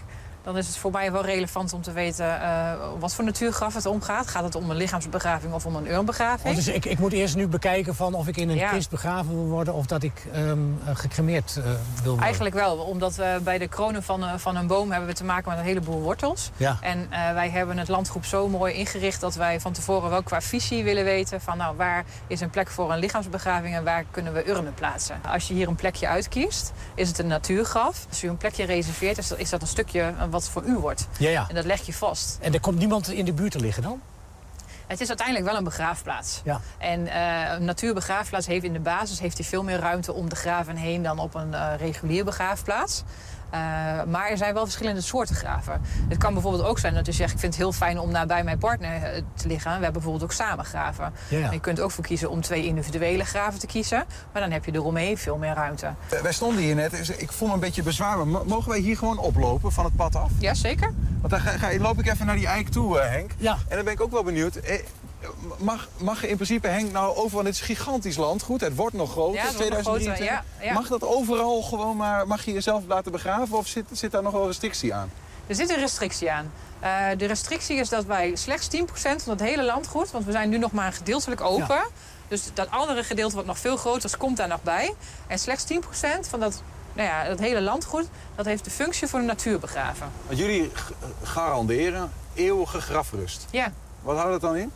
dan is het voor mij wel relevant om te weten uh, wat voor natuurgraf het omgaat. Gaat het om een lichaamsbegraving of om een urnbegraving? Oh, dus ik, ik moet eerst nu bekijken van of ik in een kist begraven wil worden of dat ik um, gecremeerd uh, wil worden. Eigenlijk wel, omdat we bij de kronen van, van een boom hebben we te maken met een heleboel wortels. Ja. En wij hebben het landgroep zo mooi ingericht dat wij van tevoren wel qua visie willen weten van nou waar is een plek voor een lichaamsbegraving en waar kunnen we urnen plaatsen. Als je hier een plekje uitkiest, is het een natuurgraf. Als je een plekje reserveert, is dat, is dat een stukje wat voor u wordt. Ja, ja. En dat leg je vast. En er komt niemand in de buurt te liggen dan? Het is uiteindelijk wel een begraafplaats. Ja. En uh, een natuurbegraafplaats heeft in de basis heeft hij veel meer ruimte om de graven heen dan op een uh, regulier begraafplaats. Uh, maar er zijn wel verschillende soorten graven. Het kan bijvoorbeeld ook zijn dat je zegt... ik vind het heel fijn om nabij mijn partner te liggen. We hebben bijvoorbeeld ook samen graven. Ja, ja. Je kunt ook voor kiezen om twee individuele graven te kiezen. Maar dan heb je eromheen veel meer ruimte. Uh, wij stonden hier net. Dus ik voel me een beetje bezwaar. Mogen wij hier gewoon oplopen van het pad af? Ja, zeker. Want dan ga, ga, loop ik even naar die eik toe, uh, Henk. Ja. En dan ben ik ook wel benieuwd. Eh, mag, mag in principe Henk nou overal... Dit is gigantisch land, goed. Het wordt nog groter, ja, 2023. Ja, ja. Mag dat overal gewoon maar... Mag je jezelf laten begraven of zit, zit daar nog wel restrictie aan? Er zit een restrictie aan. Uh, de restrictie is dat wij slechts 10% van het hele landgoed... want we zijn nu nog maar gedeeltelijk open... Ja. Dus dat andere gedeelte wat nog veel groter is, komt daar nog bij. En slechts 10% van dat, nou ja, dat hele landgoed... dat heeft de functie voor de natuur begraven. Want jullie garanderen eeuwige grafrust. Ja. Wat houdt dat dan in?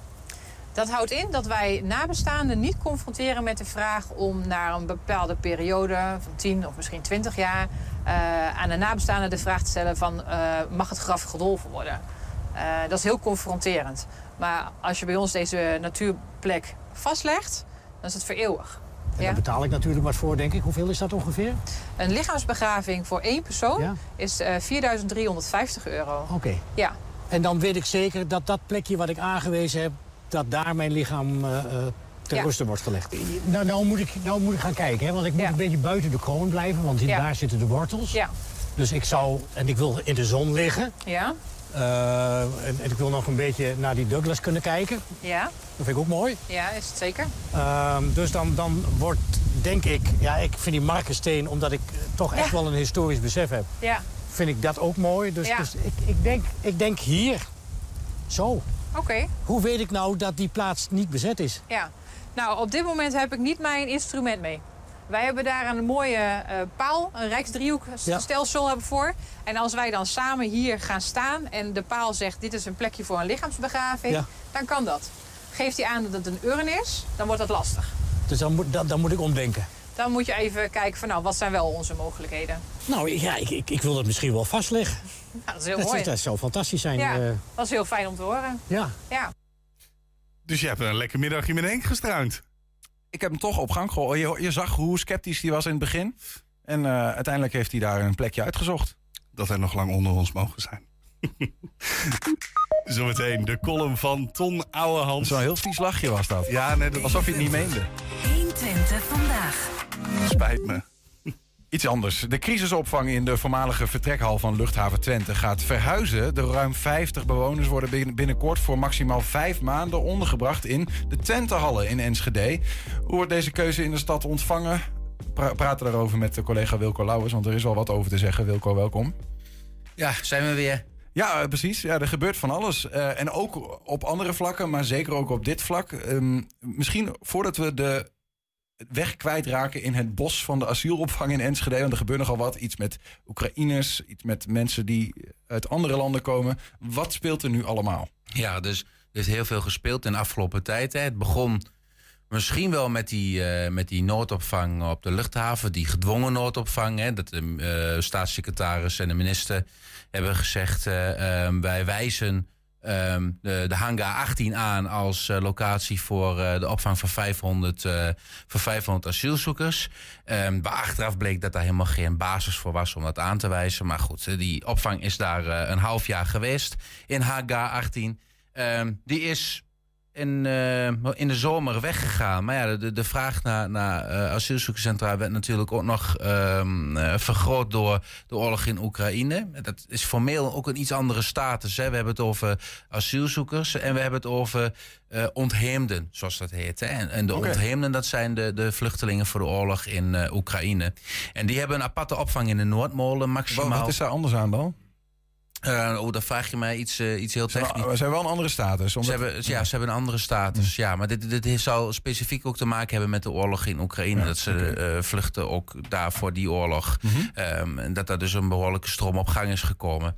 Dat houdt in dat wij nabestaanden niet confronteren met de vraag om naar een bepaalde periode van 10 of misschien 20 jaar uh, aan de nabestaanden de vraag te stellen van uh, mag het graf gedolven worden? Uh, dat is heel confronterend. Maar als je bij ons deze natuurplek vastlegt, dan is het voor eeuwig. En daar betaal ik natuurlijk wat voor, denk ik. Hoeveel is dat ongeveer? Een lichaamsbegraving voor één persoon ja? is 4.350 euro. Oké. Okay. Ja. En dan weet ik zeker dat dat plekje wat ik aangewezen heb... dat daar mijn lichaam uh, ter Ja. ruste wordt gelegd. Nou, nou, moet ik, nou moet ik gaan kijken, hè, want ik moet Ja. een beetje buiten de kroon blijven... want Ja. daar zitten de wortels. Ja. Dus ik zou... En ik wil in de zon liggen. Ja. Uh, en, en ik wil nog een beetje naar die Douglas kunnen kijken. Ja. Dat vind ik ook mooi. Ja, is het zeker? Uh, dus dan, dan wordt, denk ik... Ja, ik vind die Markensteen, omdat ik toch echt Ja. wel een historisch besef heb... Ja. vind ik dat ook mooi. Dus, Ja. dus ik, ik, denk, ik denk hier. Zo. Oké. Hoe weet ik nou dat die plaats niet bezet is? Ja. Nou, op dit moment heb ik niet mijn instrument mee. Wij hebben daar een mooie eh, paal, een rijksdriehoekstelsel hebben voor. En als wij dan samen hier gaan staan en de paal zegt... dit is een plekje voor een lichaamsbegraving, Ja. dan kan dat. Geeft hij aan dat het een urn is, dan wordt dat lastig. Dus dan moet, dan, dan moet ik omdenken. Dan moet je even kijken van nou, wat zijn wel onze mogelijkheden. Nou ja, ik, ik, ik wil dat misschien wel vastleggen. Nou, dat is heel dat, mooi. dat zou fantastisch zijn. Ja, eh, dat is heel fijn om te horen. ja. Ja. Dus je hebt een lekker middagje met Henk gestruind. Ik heb hem toch op gang gehoord. Je, je zag hoe sceptisch hij was in het begin. En eh, uiteindelijk heeft hij daar een plekje uitgezocht. Dat hij nog lang onder ons mogen zijn. Zometeen de column van Ton Ouwehand. Zo'n heel vies lachje was dat. Ja, nee, dat Alsof je het niet meende. 120 vandaag. spijt me. Iets anders. De crisisopvang in de voormalige vertrekhal van Luchthaven Twente gaat verhuizen. De ruim 50 bewoners worden binnen- binnenkort voor maximaal vijf maanden ondergebracht in de Twentehallen in Enschede. Hoe wordt deze keuze in de stad ontvangen? Pra praten daarover met de collega Wilco Lauwers, want er is wel wat over te zeggen. Wilco, welkom. Ja, zijn we weer. Ja, eh, precies. Ja, er gebeurt van alles. Eh, en ook op andere vlakken, maar zeker ook op dit vlak. Ehm, misschien voordat we de weg kwijtraken in het bos van de asielopvang in Enschede. Want er gebeurt nogal wat. Iets met Oekraïners, iets met mensen die uit andere landen komen. Wat speelt er nu allemaal? Ja, dus er is heel veel gespeeld in de afgelopen tijd. Hè. Het begon misschien wel met die, eh, met die noodopvang op de luchthaven. Die gedwongen noodopvang. Hè, dat de eh, staatssecretaris en de minister hebben gezegd... eh, ehm, wij wijzen ehm, de, de hangar 18 aan als locatie voor de opvang van 500, eh, voor 500 asielzoekers. Ehm, maar achteraf bleek dat daar helemaal geen basis voor was om dat aan te wijzen. Maar goed, die opvang is daar een half jaar geweest in hangar 18. Ehm, die is in, eh, in de zomer weggegaan. Maar ja, de, de vraag naar, naar eh, asielzoekerscentra werd natuurlijk ook nog ehm, eh, vergroot door de oorlog in Oekraïne. Dat is formeel ook een iets andere status. Hè. We hebben het over asielzoekers en we hebben het over ontheemden, zoals dat heet. Hè. En, en de ontheemden, dat zijn de, de vluchtelingen voor de oorlog in Oekraïne. En die hebben een aparte opvang in de Noordmolen, maximaal. wat is daar anders aan dan? Uh, oh, dan vraag je mij iets, uh, iets heel technisch. Ze hebben wel een andere status. Omdat... Ze hebben, ja, ze hebben een andere status. Ja, maar dit, dit zal specifiek ook te maken hebben met de oorlog in Oekraïne. dat ze okay. uh, vluchten ook daar voor die oorlog. Mm -hmm. um, en dat er dus een behoorlijke stroom op gang is gekomen.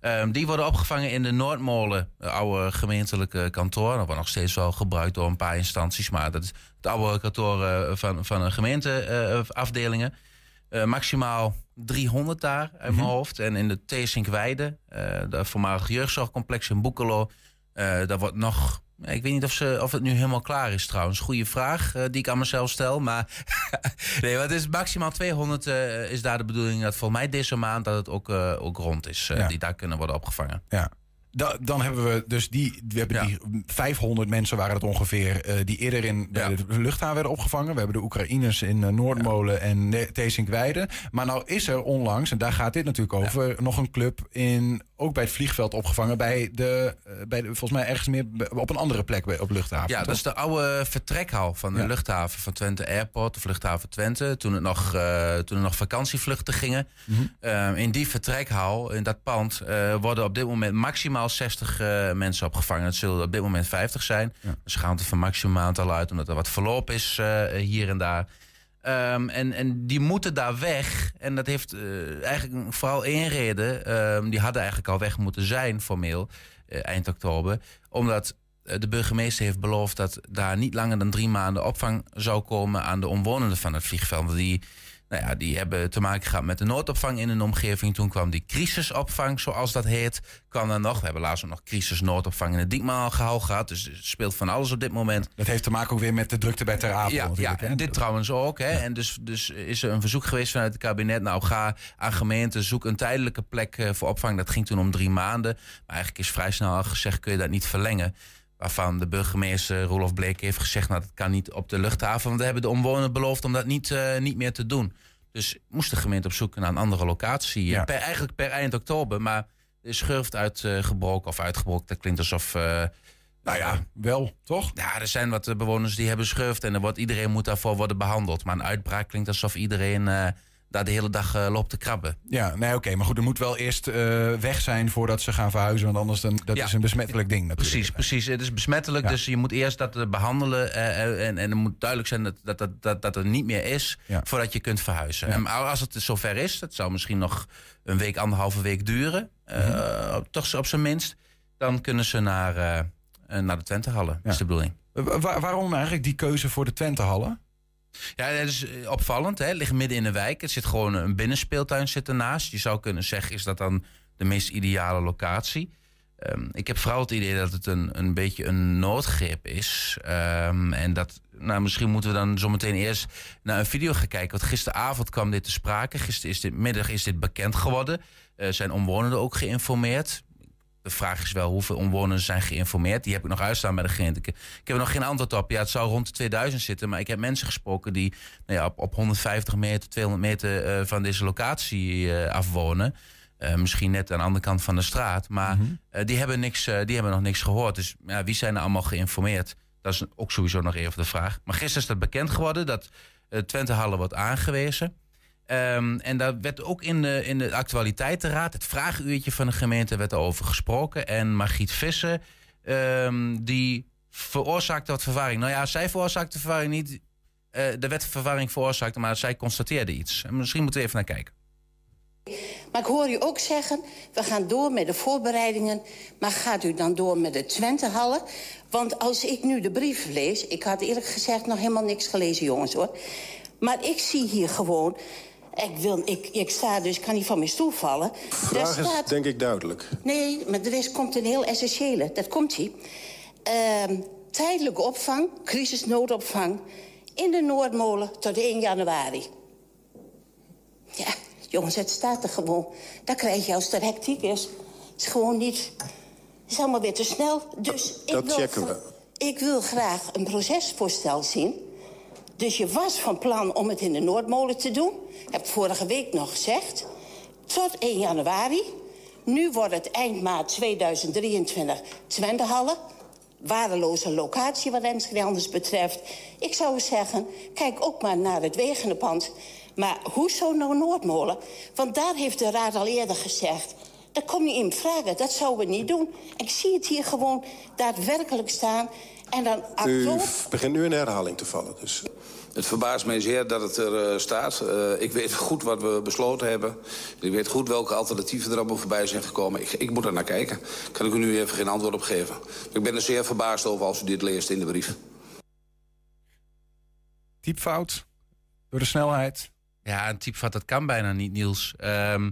Um, die worden opgevangen in de Noordmolen, oude gemeentelijke kantoor. Dat wordt nog steeds wel gebruikt door een paar instanties. Maar dat is het oude kantoor van, van een gemeenteafdelingen. Uh, maximaal 300 daar uit mijn -hmm. hoofd. En in de Theesinkweide, uh, de voormalige jeugdzorgcomplex in Boekelo... Uh, daar wordt nog... Ik weet niet of, ze, of het nu helemaal klaar is trouwens. Goede vraag die ik aan mezelf stel. Maar nee, het is maximaal 200 is daar de bedoeling... dat volgens mij deze maand dat het ook, ook rond is. Ja. Die daar kunnen worden opgevangen. Ja. Da, dan hebben we dus die, we hebben ja. die 500 mensen waren het ongeveer uh, die eerder in ja. de luchthaven werden opgevangen. We hebben de Oekraïners in uh, Noordmolen ja. en Teesinkweide. Maar nou is er onlangs, en daar gaat dit natuurlijk over, nog een club in ook bij het vliegveld opgevangen bij de, uh, bij de volgens mij ergens meer op een andere plek bij, op luchthaven. Ja, toch? dat is de oude vertrekhal van de luchthaven van Twente Airport, of luchthaven Twente. Toen, het nog, toen er nog vakantievluchten gingen. Mm -hmm. in die vertrekhal, in dat pand, worden op dit moment maximaal 60 uh, mensen opgevangen. Het zullen op dit moment 50 zijn. Ja. Dus gaan het van maximaal aantal uit, omdat er wat verloop is uh, hier en daar. Um, en, en die moeten daar weg. En dat heeft uh, eigenlijk vooral één reden. Um, die hadden eigenlijk al weg moeten zijn, formeel, eind oktober. Omdat de burgemeester heeft beloofd dat daar niet langer dan drie maanden opvang zou komen aan de omwonenden van het vliegveld. Die nou ja, die hebben te maken gehad met de noodopvang in een omgeving. Toen kwam die crisisopvang, zoals dat heet, kwam er nog. We hebben laatst ook nog crisis-noodopvang in het Diekmaalgehaal gehad. Dus er speelt van alles op dit moment. Dat heeft te maken ook weer met de drukte bij Ter Apel. Ja, ja en dit trouwens ook. Hè. Ja. En dus, dus is er een verzoek geweest vanuit het kabinet. Nou, ga aan gemeenten, zoek een tijdelijke plek voor opvang. Dat ging toen om drie maanden. Maar eigenlijk is vrij snel al gezegd, kun je dat niet verlengen waarvan de burgemeester Roelof Bleek heeft gezegd... nou, dat kan niet op de luchthaven, want we hebben de omwonenden beloofd... om dat niet, uh, niet meer te doen. Dus moest de gemeente op zoek naar een andere locatie. Ja. Per, eigenlijk per eind oktober, maar is schurft uitgebroken of uitgebroken. Dat klinkt alsof... Uh, nou ja, wel, toch? Ja, er zijn wat bewoners die hebben schurft en er wordt, iedereen moet daarvoor worden behandeld. Maar een uitbraak klinkt alsof iedereen... Uh, daar de hele dag uh, loopt te krabben. Ja, nee, oké. Okay, maar goed, er moet wel eerst uh, weg zijn voordat ze gaan verhuizen. Want anders dan, dat ja. is een besmettelijk ding natuurlijk. Precies, precies. Het is besmettelijk, ja. dus je moet eerst dat behandelen. Uh, en, en er moet duidelijk zijn dat, dat, dat, dat, er niet meer is ja. voordat je kunt verhuizen. En als het zover is, dat zou misschien nog een week, anderhalve week duren. Mm -hmm. Toch op zijn minst. Dan kunnen ze naar, naar de Twentehallen, is de bedoeling. Waar, waarom eigenlijk die keuze voor de Twentehallen? Ja, dat is opvallend. Hè? Het ligt midden in de wijk. Het zit gewoon een binnenspeeltuin zit ernaast. Je zou kunnen zeggen, is dat dan de meest ideale locatie? Um, ik heb vooral het idee dat het een, een beetje een noodgrip is. Um, en dat, nou, misschien moeten we dan zometeen eerst naar een video gaan kijken. Want gisteravond kwam dit te sprake. Gisteren is dit middag is dit bekend geworden. Uh, zijn omwonenden ook geïnformeerd. De vraag is wel hoeveel omwonenden zijn geïnformeerd. Die heb ik nog uitstaan bij de gemeente. Ik, ik heb er nog geen antwoord op. Ja, het zou rond de 2000 zitten. Maar ik heb mensen gesproken die nou ja, op, op 150 meter, 200 meter uh, van deze locatie uh, afwonen. Uh, misschien net aan de andere kant van de straat. Maar mm -hmm. die, hebben niks, die hebben nog niks gehoord. Dus ja, wie zijn er allemaal geïnformeerd? Dat is ook sowieso nog even de vraag. Maar gisteren is dat bekend geworden dat Twente Halle wordt aangewezen. Um, en daar werd ook in de, in de actualiteitenraad, het vraaguurtje van de gemeente, werd over gesproken. En Margriet Visser, um, die veroorzaakte wat verwarring. Nou ja, zij veroorzaakte verwarring niet. Uh, er werd verwarring veroorzaakt, maar zij constateerde iets. En misschien moeten we even naar kijken. Maar ik hoor u ook zeggen, we gaan door met de voorbereidingen. Maar gaat u dan door met de Twentehallen? Want als ik nu de brief lees... Ik had eerlijk gezegd nog helemaal niks gelezen, jongens, hoor. Maar ik zie hier gewoon ik, wil, ik, ik sta dus, ik kan niet van mijn stoel vallen. Vraag staat... is denk ik duidelijk. Nee, maar er is, komt een heel essentiële. Dat komt hij. Uh, tijdelijke opvang, crisisnoodopvang... in de Noordmolen tot 1 januari. Ja, jongens, het staat er gewoon. Dat krijg je als het hectiek is. Het is gewoon niet... Het is allemaal weer te snel. Dus dat ik wil, checken we. Ik wil graag een procesvoorstel zien... Dus je was van plan om het in de Noordmolen te doen. Heb vorige week nog gezegd. Tot 1 januari. Nu wordt het eind maart 2023 Twendehallen. Waardeloze locatie wat Enschede anders betreft. Ik zou zeggen, kijk ook maar naar het Wegenepand. Maar hoezo nou Noordmolen? Want daar heeft de raad al eerder gezegd... Dat kom je in vragen. Dat zouden we niet doen. Ik zie het hier gewoon daadwerkelijk staan. En dan U begint nu in herhaling te vallen. Dus. Het verbaast mij zeer dat het er eh, staat. Eh, ik weet goed wat we besloten hebben. Ik weet goed welke alternatieven er allemaal voorbij zijn gekomen. Ik, ik moet er naar kijken. Kan ik u nu even geen antwoord op geven. Ik ben er zeer verbaasd over als u dit leest in de brief. Typfout door de snelheid. Ja, een typfout, dat kan bijna niet, Niels. Ehm,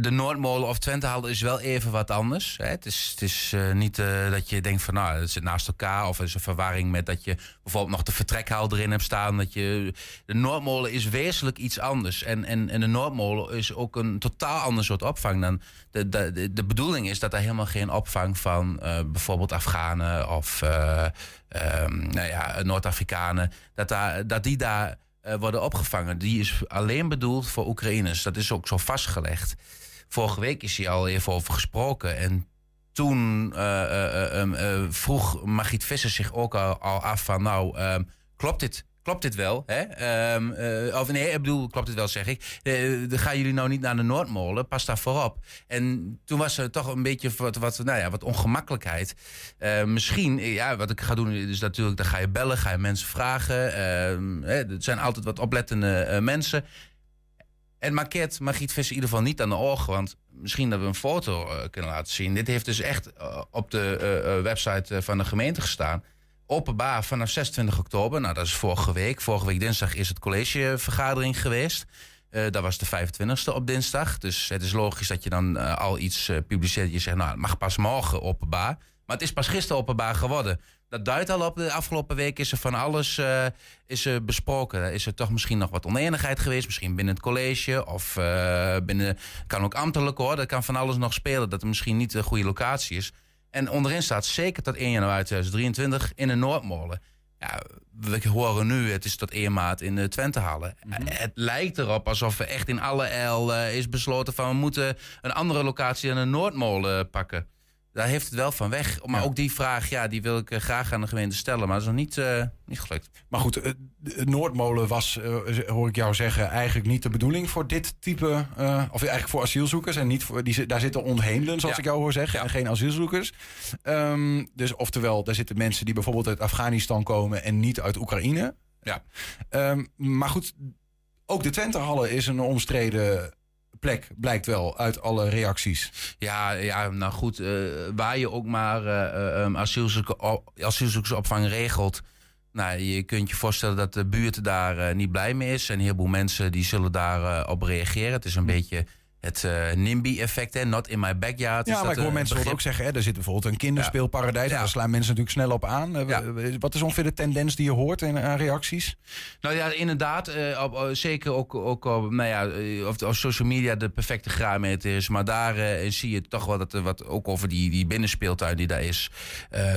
de, Noordmolen of Twentehal is wel even wat anders. Hè. Het is, het is eh, niet eh, dat je denkt van nou, het zit naast elkaar. Of er is een verwarring met dat je bijvoorbeeld nog de vertrekhal erin hebt staan. Dat je, de Noordmolen is wezenlijk iets anders. En, en, en de Noordmolen is ook een totaal ander soort opvang dan. De, de, de, de bedoeling is dat er helemaal geen opvang van eh, bijvoorbeeld Afghanen of ehm, nou ja, Noord-Afrikanen. Dat, daar, dat die daar eh, worden opgevangen. Die is alleen bedoeld voor Oekraïners. Dat is ook zo vastgelegd. Vorige week is hier al even over gesproken. En toen eh, eh, vroeg Margriet Visser zich ook al, al af van... nou, ehm, klopt dit? Klopt dit wel? Hè? Ehm, eh, of nee, ik bedoel, klopt dit wel, zeg ik. Dan gaan jullie nou niet naar de Noordmolen? Pas daar voorop. En toen was er toch een beetje wat, wat, nou ja, wat ongemakkelijkheid. Misschien, ja, wat ik ga doen is natuurlijk... dan ga je bellen, ga je mensen vragen. Ehm, hè, er zijn altijd wat oplettende mensen. En markeert Margriet Visser in ieder geval niet aan de ogen. Want misschien dat we een foto kunnen laten zien. Dit heeft dus echt op de website van de gemeente gestaan. Openbaar vanaf 26 oktober. Nou, dat is vorige week. Vorige week dinsdag is het collegevergadering geweest. Eh, dat was de 25e op dinsdag. Dus het is logisch dat je dan eh, al iets eh, publiceert. Je zegt, nou, het mag pas morgen openbaar. Maar het is pas gisteren openbaar geworden. Dat duidt al op. De afgelopen week is er van alles is besproken. Is er toch misschien nog wat oneenigheid geweest? Misschien binnen het college of binnen... Kan ook ambtelijk hoor. Dat kan van alles nog spelen. Dat er misschien niet de goede locatie is. En onderin staat zeker tot 1 januari 2023 in de Noordmolen. Ja, we horen nu, het is tot 1 maart in de Twente halen. Het lijkt erop alsof we echt in alle el eh, is besloten van... we moeten een andere locatie dan de Noordmolen pakken. Daar heeft het wel van weg. Maar ook die vraag, ja, die wil ik eh, graag aan de gemeente stellen. Maar dat is nog niet, eh, niet gelukt. Maar goed, eh, Noordmolen was, hoor ik jou zeggen, eigenlijk niet de bedoeling voor dit type, of eigenlijk voor asielzoekers. En niet voor, die, daar zitten ontheemden, zoals Ja. ik jou hoor zeggen, en geen asielzoekers. Ehm, dus oftewel, daar zitten mensen die bijvoorbeeld uit Afghanistan komen en niet uit Oekraïne. Ja. Ehm, maar goed, ook de Twentehallen is een omstreden plek, blijkt wel uit alle reacties. Ja, ja nou goed, eh, waar je ook maar eh, asielzoeker, asielzoekersopvang regelt. Nou, je kunt je voorstellen dat de buurt daar niet blij mee is. En een heleboel mensen die zullen daarop op reageren. Het is een beetje het eh, NIMBY-effect, hè? Not in my backyard. is Ja, maar dat, ik hoor eh, mensen begrip. ook zeggen, hè, er zit bijvoorbeeld een kinderspeelparadijs. En daar slaan mensen natuurlijk snel op aan. Eh, Wat is ongeveer de tendens die je hoort in aan reacties? Nou ja, inderdaad. op, zeker ook, ook op, nou ja, of, of social media de perfecte graadmeter is. Maar daar zie je toch wel dat er wat, ook over die, die binnenspeeltuin die daar is,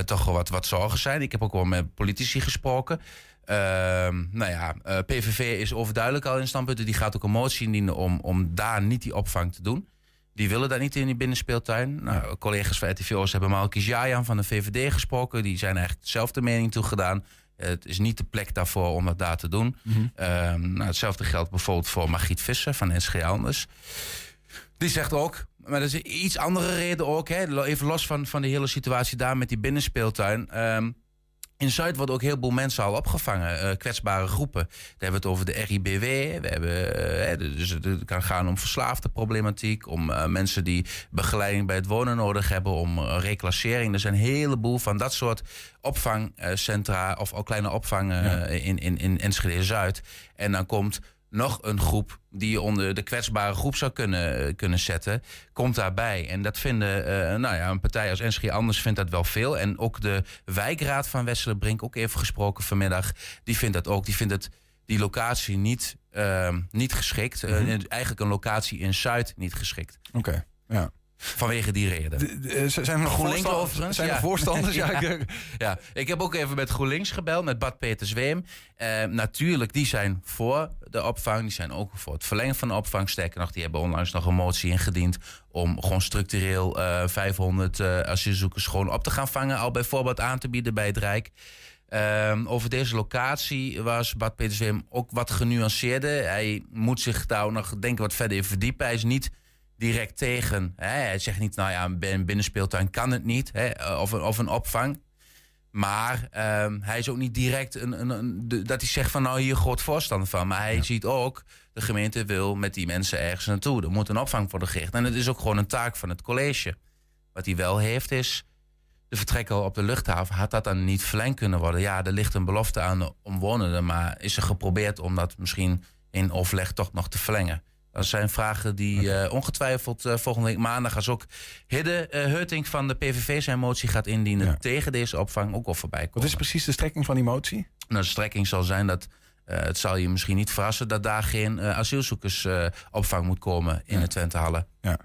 toch wel wat, wat zorgen zijn. Ik heb ook wel met politici gesproken. Ehm, nou ja, eh, PVV is overduidelijk al in standpunten. Die gaat ook een motie indienen om, om daar niet die opvang te doen. Die willen dat niet in die binnenspeeltuin. Nou, collega's van RTVO's hebben Malki Jajan van de VVD gesproken. Die zijn eigenlijk dezelfde mening toegedaan. Eh, Het is niet de plek daarvoor om dat daar te doen. Ehm, nou, hetzelfde geldt bijvoorbeeld voor Margriet Visser van NSG Anders. Die zegt ook, maar dat is een iets andere reden ook. Hè, even los van, van de hele situatie daar met die binnenspeeltuin. Ehm, in Zuid worden ook heel veel mensen al opgevangen, eh, kwetsbare groepen. Daar hebben we het over de RIBW. We hebben, hè, dus het kan gaan om verslaafde problematiek, om eh, mensen die begeleiding bij het wonen nodig hebben, om reclassering. Er zijn een heleboel van dat soort opvangcentra of ook kleine opvangen in, in, in Enschede Zuid. En dan komt nog een groep die je onder de kwetsbare groep zou kunnen, eh, kunnen zetten, komt daarbij. En dat vinden, eh, nou ja, een partij als NSG Anders vindt dat wel veel. En ook de wijkraad van Westerlenbrink, ook even gesproken vanmiddag, die vindt dat ook. Die vindt het, die locatie niet, ehm, niet geschikt. Eh, eigenlijk een locatie in Zuid niet geschikt. Oké, ja. Vanwege die reden. Eh, z- Zijn er nog GroenLinks overigens? Zijn er Ja. voorstanders? Ja, ja. ik- Ja, ik heb ook even met GroenLinks gebeld, met Bart Peter Zweem. Eh, natuurlijk, die zijn voor de opvang. Die zijn ook voor het verlengen van de opvang. Sterker nog, die hebben onlangs nog een motie ingediend... om gewoon structureel eh 500 eh, asielzoekers gewoon op te gaan vangen. Al bijvoorbeeld aan te bieden bij het Rijk. Ehm, over deze locatie was Bart Peter Zweem ook wat genuanceerder. Hij moet zich daar nog denken wat verder in verdiepen. Hij is niet direct tegen. Hè. Hij zegt niet, nou ja, een binnenspeeltuin kan het niet. Hè, of, een, of een opvang. Maar ehm, hij is ook niet direct een, een, dat hij zegt van nou hier groot voorstander van. Maar hij ziet ook, de gemeente wil met die mensen ergens naartoe. Er moet een opvang worden gericht. En het is ook gewoon een taak van het college. Wat hij wel heeft is, de vertrekker op de luchthaven, had dat dan niet verlengd kunnen worden? Ja, er ligt een belofte aan de omwonenden, maar is er geprobeerd om dat misschien in overleg toch nog te verlengen? Dat zijn vragen die eh, ongetwijfeld eh, volgende week maandag, als ook Hidde uh, van de PVV zijn motie gaat indienen tegen deze opvang, ook al voorbij komen. Wat is precies de strekking van die motie? Nou, de strekking zal zijn dat, het zal je misschien niet verrassen, dat daar geen asielzoekersopvang moet komen in de Twentehallen. Ja.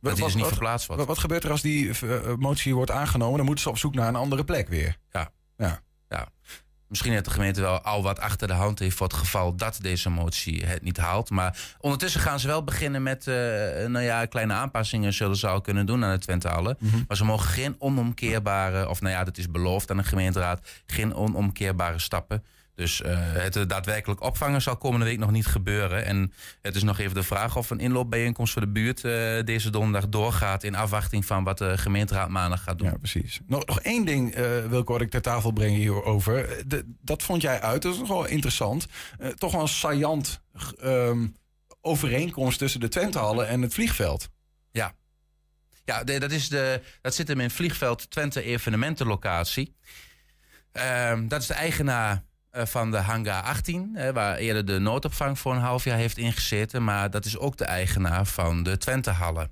Dat die dus niet verplaatst wordt. Wat, wat gebeurt er als die motie wordt aangenomen? Dan moeten ze op zoek naar een andere plek weer. Ja. Ja. Misschien heeft de gemeente wel al wat achter de hand heeft voor het geval dat deze motie het niet haalt. Maar ondertussen gaan ze wel beginnen met eh, nou ja, kleine aanpassingen zullen ze al kunnen doen aan de Twentehallen. Maar ze mogen geen onomkeerbare, of nou ja, dat is beloofd aan de gemeenteraad, geen onomkeerbare stappen. Dus eh, het daadwerkelijk opvangen zal komende week nog niet gebeuren. En het is nog even de vraag of een inloopbijeenkomst voor de buurt eh, deze donderdag doorgaat in afwachting van wat de gemeenteraad maandag gaat doen. Ja, precies. Nog, nog één ding, eh Wilco, wat ik ter tafel breng hierover. De, dat vond jij uit, dat is nog wel interessant. Toch wel een saillant ehm, overeenkomst tussen de Twentehallen en het vliegveld. Ja. Ja, de- dat, is de, dat zit hem in vliegveld Twente evenementenlocatie. Ehm, dat is de eigenaar van de hangar 18, eh, waar eerder de noodopvang voor een half jaar heeft ingezeten. Maar dat is ook de eigenaar van de Twentehallen.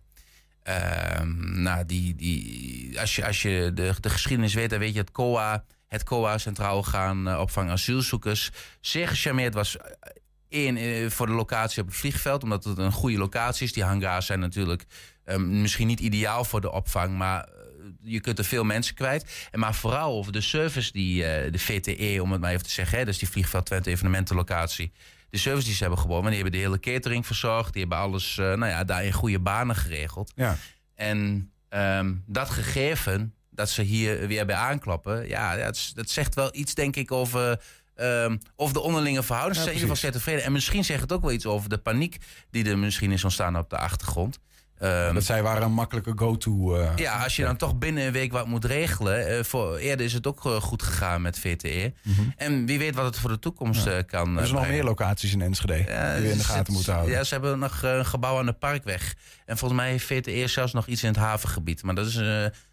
Ehm, nou, die, die, als je, als je de, de geschiedenis weet, dan weet je het COA, het COA Centraal Orgaan eh, Opvang Asielzoekers, zeer gecharmeerd was eh, één eh, voor de locatie op het vliegveld, omdat het een goede locatie is. Die hangars zijn natuurlijk ehm, misschien niet ideaal voor de opvang, maar eh, je kunt er veel mensen kwijt. En maar vooral over de service die eh, de VTE, om het maar even te zeggen, hè, dus die vliegveld Twente evenementenlocatie. De service die ze hebben gewonnen, die hebben de hele catering verzorgd. Die hebben alles eh, nou ja, daar in goede banen geregeld. Ja. En ehm, dat gegeven, dat ze hier weer bij aanklappen, ja, dat, zegt wel iets, denk ik, over. ehm of de onderlinge verhoudingen Ja, zijn in ieder geval zeer tevreden. En misschien zegt het ook wel iets over de paniek die er misschien is ontstaan op de achtergrond. Ehm, dat zij waren een makkelijke go-to. eh, ja, als je dan toch binnen een week wat moet regelen. eh, voor, eerder is het ook eh, goed gegaan met VTE. En wie weet wat het voor de toekomst eh, kan. er zijn nog meer locaties in Enschede die we in de gaten moeten houden. Ja, ze hebben nog een gebouw aan de Parkweg. En volgens mij heeft VTE zelfs nog iets in het havengebied. Maar dat is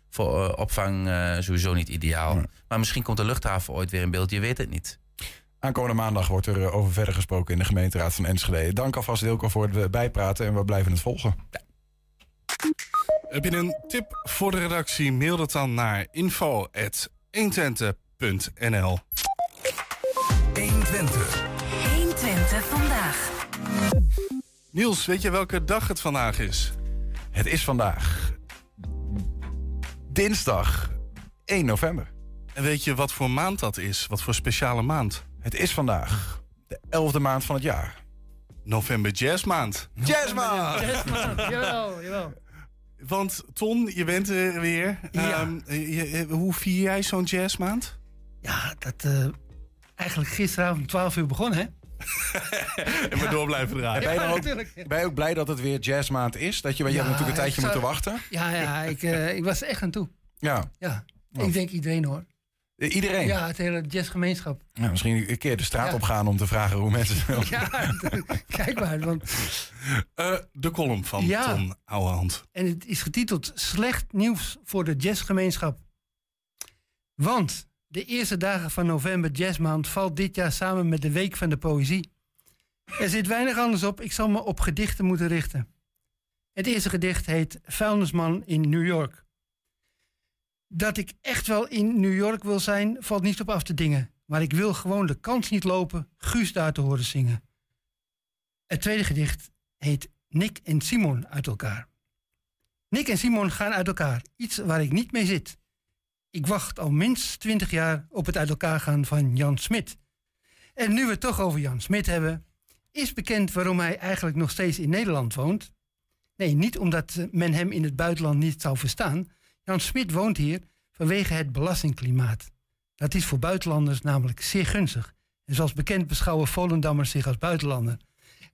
voor opvang sowieso niet ideaal. Maar misschien komt de luchthaven ooit weer in beeld. Je weet het niet. Aankomende maandag wordt er over verder gesproken in de gemeenteraad van Enschede. Dank alvast Wilco voor het bijpraten en we blijven het volgen. Heb je een tip voor de redactie? Mail dat dan naar info.120.nl 120. 120 vandaag. Niels, weet je welke dag het vandaag is? Het is vandaag dinsdag 1 november. En weet je wat voor maand dat is? Wat voor speciale maand? Het is vandaag de 11e maand van het jaar. November Jazzmaand. Jazzmaand! Jazzmaand, jawel, jawel. Want Ton, je bent er weer. Ja. Ehm, je- hoe vier jij zo'n jazzmaand? Ja, dat eh, eigenlijk gisteravond om 12 uur begonnen, hè? En maar door blijven draaien. Ben je, ook, ben je ook blij dat het weer jazzmaand is? Dat je, want je hebt natuurlijk een tijdje zou- moeten wachten. Ja, ja ik, eh, ik was er echt aan toe. Ja. Ja, Wat? ik denk iedereen hoor. Eh, Iedereen? Ja, het hele jazzgemeenschap. Ja, misschien een keer de straat Ja. op gaan om te vragen hoe mensen. Ja, kijk maar. Want, Eh, de column van Ja. Ton Ouwehand. en het is getiteld Slecht nieuws voor de jazzgemeenschap. Want de eerste dagen van november jazzmaand valt dit jaar samen met de Week van de Poëzie. Er zit weinig anders op, ik zal me op gedichten moeten richten. Het eerste gedicht heet Vuilnisman in New York. Dat ik echt wel in New York wil zijn, valt niet op af te dingen. Maar ik wil gewoon de kans niet lopen Guus daar te horen zingen. Het tweede gedicht heet Nick en Simon uit elkaar. Nick en Simon gaan uit elkaar, iets waar ik niet mee zit. Ik wacht al minstens twintig jaar op het uit elkaar gaan van Jan Smit. En nu we het toch over Jan Smit hebben, is bekend waarom hij eigenlijk nog steeds in Nederland woont. Nee, niet omdat men hem in het buitenland niet zou verstaan. Jan Smit woont hier vanwege het belastingklimaat. Dat is voor buitenlanders namelijk zeer gunstig. En zoals bekend beschouwen Volendammers zich als buitenlander.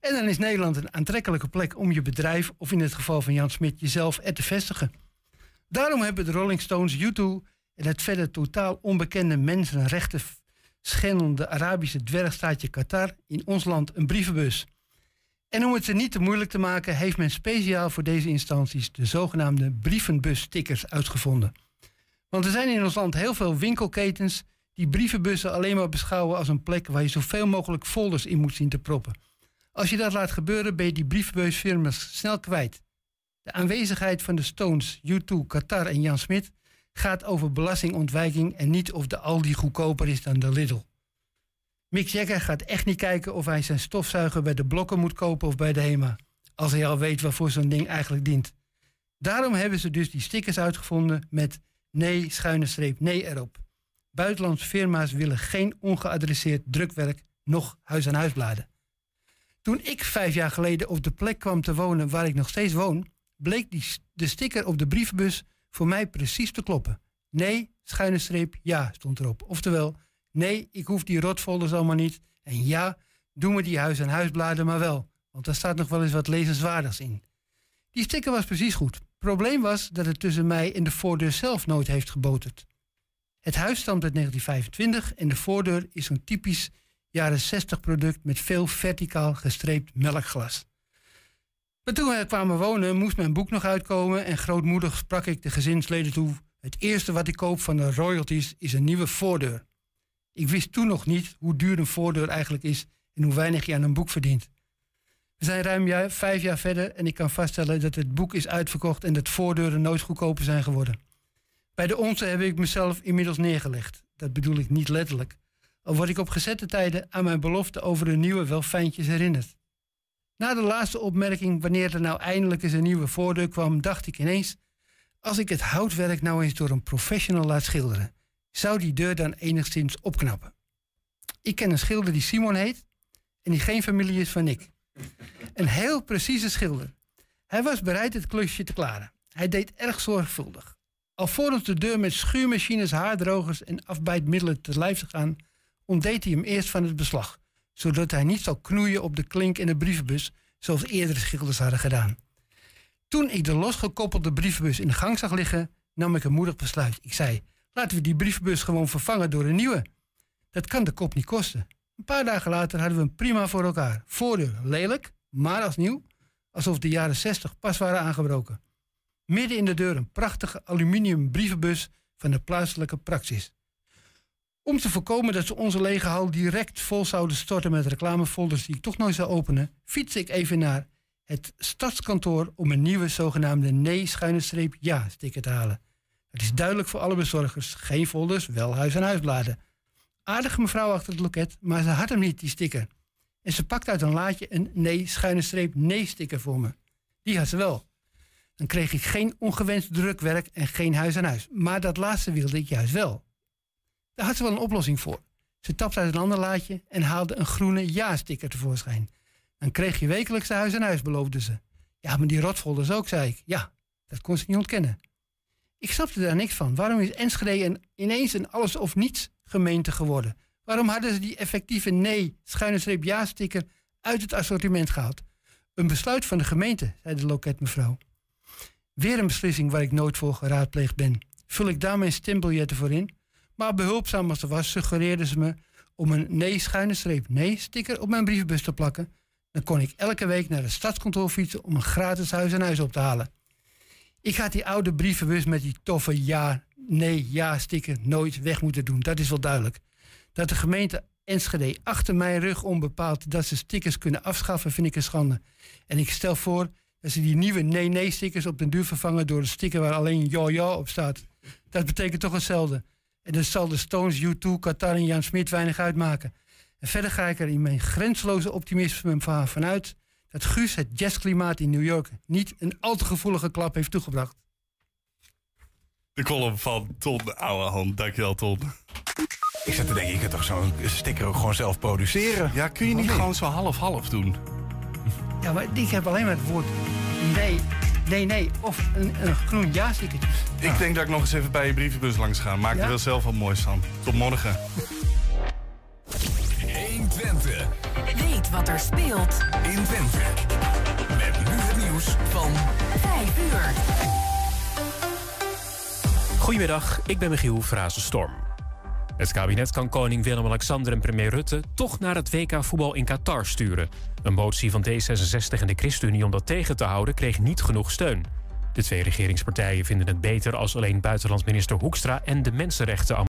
En dan is Nederland een aantrekkelijke plek om je bedrijf, of in het geval van Jan Smit, jezelf er te vestigen. Daarom hebben de Rolling Stones, U2 en het verder totaal onbekende mensenrechten schendende Arabische dwergstaatje Qatar in ons land een brievenbus. En om het er niet te moeilijk te maken, heeft men speciaal voor deze instanties de zogenaamde brievenbus-stickers uitgevonden. Want er zijn in ons land heel veel winkelketens die brievenbussen alleen maar beschouwen als een plek waar je zoveel mogelijk folders in moet zien te proppen. Als je dat laat gebeuren, ben je die brievenbusfirma's snel kwijt. De aanwezigheid van de Stones, U2, Qatar en Jan Smit gaat over belastingontwijking en niet of de Aldi goedkoper is dan de Lidl. Mick Jagger gaat echt niet kijken of hij zijn stofzuiger bij de blokken moet kopen of bij de HEMA. Als hij al weet waarvoor zo'n ding eigenlijk dient. Daarom hebben ze dus die stickers uitgevonden met nee, schuine streep, nee erop. Buitenlandse firma's willen geen ongeadresseerd drukwerk, nog huis-aan-huisbladen. Toen ik vijf jaar geleden op de plek kwam te wonen waar ik nog steeds woon, bleek die, de sticker op de brievenbus voor mij precies te kloppen. Nee, schuine streep, ja, stond erop. Oftewel, nee, ik hoef die rotfolders allemaal niet. En ja, doe me die huis-aan-huisbladen maar wel, want daar staat nog wel eens wat lezenswaardigs in. Die sticker was precies goed. Probleem was dat het tussen mij en de voordeur zelf nooit heeft geboterd. Het huis stamt uit 1925 en de voordeur is zo'n typisch jaren 60 product met veel verticaal gestreept melkglas. Maar toen we kwamen wonen moest mijn boek nog uitkomen en grootmoedig sprak ik de gezinsleden toe. Het eerste wat ik koop van de royalties is een nieuwe voordeur. Ik wist toen nog niet hoe duur een voordeur eigenlijk is en hoe weinig je aan een boek verdient. We zijn ruim vijf jaar verder en ik kan vaststellen dat het boek is uitverkocht en dat voordeuren nooit goedkoper zijn geworden. Bij de onze heb ik mezelf inmiddels neergelegd. Dat bedoel ik niet letterlijk. Al word ik op gezette tijden aan mijn belofte over een nieuwe wel fijntjes herinnerd. Na de laatste opmerking, wanneer er nou eindelijk eens een nieuwe voordeur kwam, dacht ik ineens: als ik het houtwerk nou eens door een professional laat schilderen, zou die deur dan enigszins opknappen. Ik ken een schilder die Simon heet en die geen familie is van Nick. Een heel precieze schilder. Hij was bereid het klusje te klaren. Hij deed erg zorgvuldig. Alvorens de deur met schuurmachines, haardrogers en afbijtmiddelen te lijf te gaan, ontdeed hij hem eerst van het beslag, zodat hij niet zou knoeien op de klink in de brievenbus, zoals eerdere schilders hadden gedaan. Toen ik de losgekoppelde brievenbus in de gang zag liggen, nam ik een moedig besluit. Ik zei: laten we die brievenbus gewoon vervangen door een nieuwe. Dat kan de kop niet kosten. Een paar dagen later hadden we hem prima voor elkaar. Voordeur lelijk, maar als nieuw, alsof de jaren 60 pas waren aangebroken. Midden in de deur een prachtige aluminium brievenbus van de plaatselijke praxis. Om te voorkomen dat ze onze lege hal direct vol zouden storten met reclamefolders die ik toch nooit zou openen, fiets ik even naar het stadskantoor om een nieuwe zogenaamde nee-ja-sticker te halen. Het is duidelijk voor alle bezorgers. Geen folders, wel huis- en huisbladen. Aardige mevrouw achter het loket, maar ze had hem niet, die sticker. En ze pakt uit een laadje een nee-nee-sticker voor me. Die had ze wel. Dan kreeg ik geen ongewenst drukwerk en geen huis aan huis. Maar dat laatste wilde ik juist wel. Daar had ze wel een oplossing voor. Ze tapte uit een ander laadje en haalde een groene ja-sticker tevoorschijn. Dan kreeg je wekelijks huis aan huis, beloofde ze. Ja, maar die rotfolders ook, zei ik. Ja, dat kon ze niet ontkennen. Ik snapte daar niks van. Waarom is Enschede ineens een alles of niets gemeente geworden? Waarom hadden ze die effectieve nee, schuine streep ja-sticker uit het assortiment gehaald? Een besluit van de gemeente, zei de loketmevrouw. Weer een beslissing waar ik nooit voor geraadpleegd ben. Vul ik daar mijn stembiljetten voor in? Maar behulpzaam als ze was, suggereerde ze me om een nee-schuine streep nee-sticker op mijn brievenbus te plakken. Dan kon ik elke week naar het stadskantoor fietsen om een gratis huis en huis op te halen. Ik had die oude brievenbus met die toffe ja, nee, ja sticker nooit weg moeten doen. Dat is wel duidelijk. Dat de gemeente Enschede achter mijn rug om bepaalt dat ze stickers kunnen afschaffen, vind ik een schande. En ik stel voor dat ze die nieuwe nee-nee-stickers op den duur vervangen door een sticker waar alleen ja-ja op staat. Dat betekent toch hetzelfde. En dat zal de Stones, U2, Qatar en Jan Smit weinig uitmaken. En verder ga ik er in mijn grenzeloze optimisme vanuit dat Guus het jazzklimaat in New York niet een al te gevoelige klap heeft toegebracht. De column van Ton Oude Hand. Dankjewel, Ton. Ik zat te denken, ik kan toch zo'n sticker ook gewoon zelf produceren? Ja, kun je niet gewoon zo half-half doen? Ja, maar ik heb alleen maar het woord nee, nee, nee. Of een, een groen ja-sticker. Ik denk dat ik nog eens even bij je brievenbus langs ga. Maak er wel zelf wat moois van. Tot morgen. 1 Twente. Weet wat er speelt in Twente. Met nu het nieuws van 5 uur. Goedemiddag, ik ben Michiel Frazenstorm. Het kabinet kan koning Willem-Alexander en premier Rutte toch naar het WK voetbal in Qatar sturen. Een motie van D66 en de ChristenUnie om dat tegen te houden kreeg niet genoeg steun. De twee regeringspartijen vinden het beter als alleen buitenlandsminister Hoekstra en de mensenrechten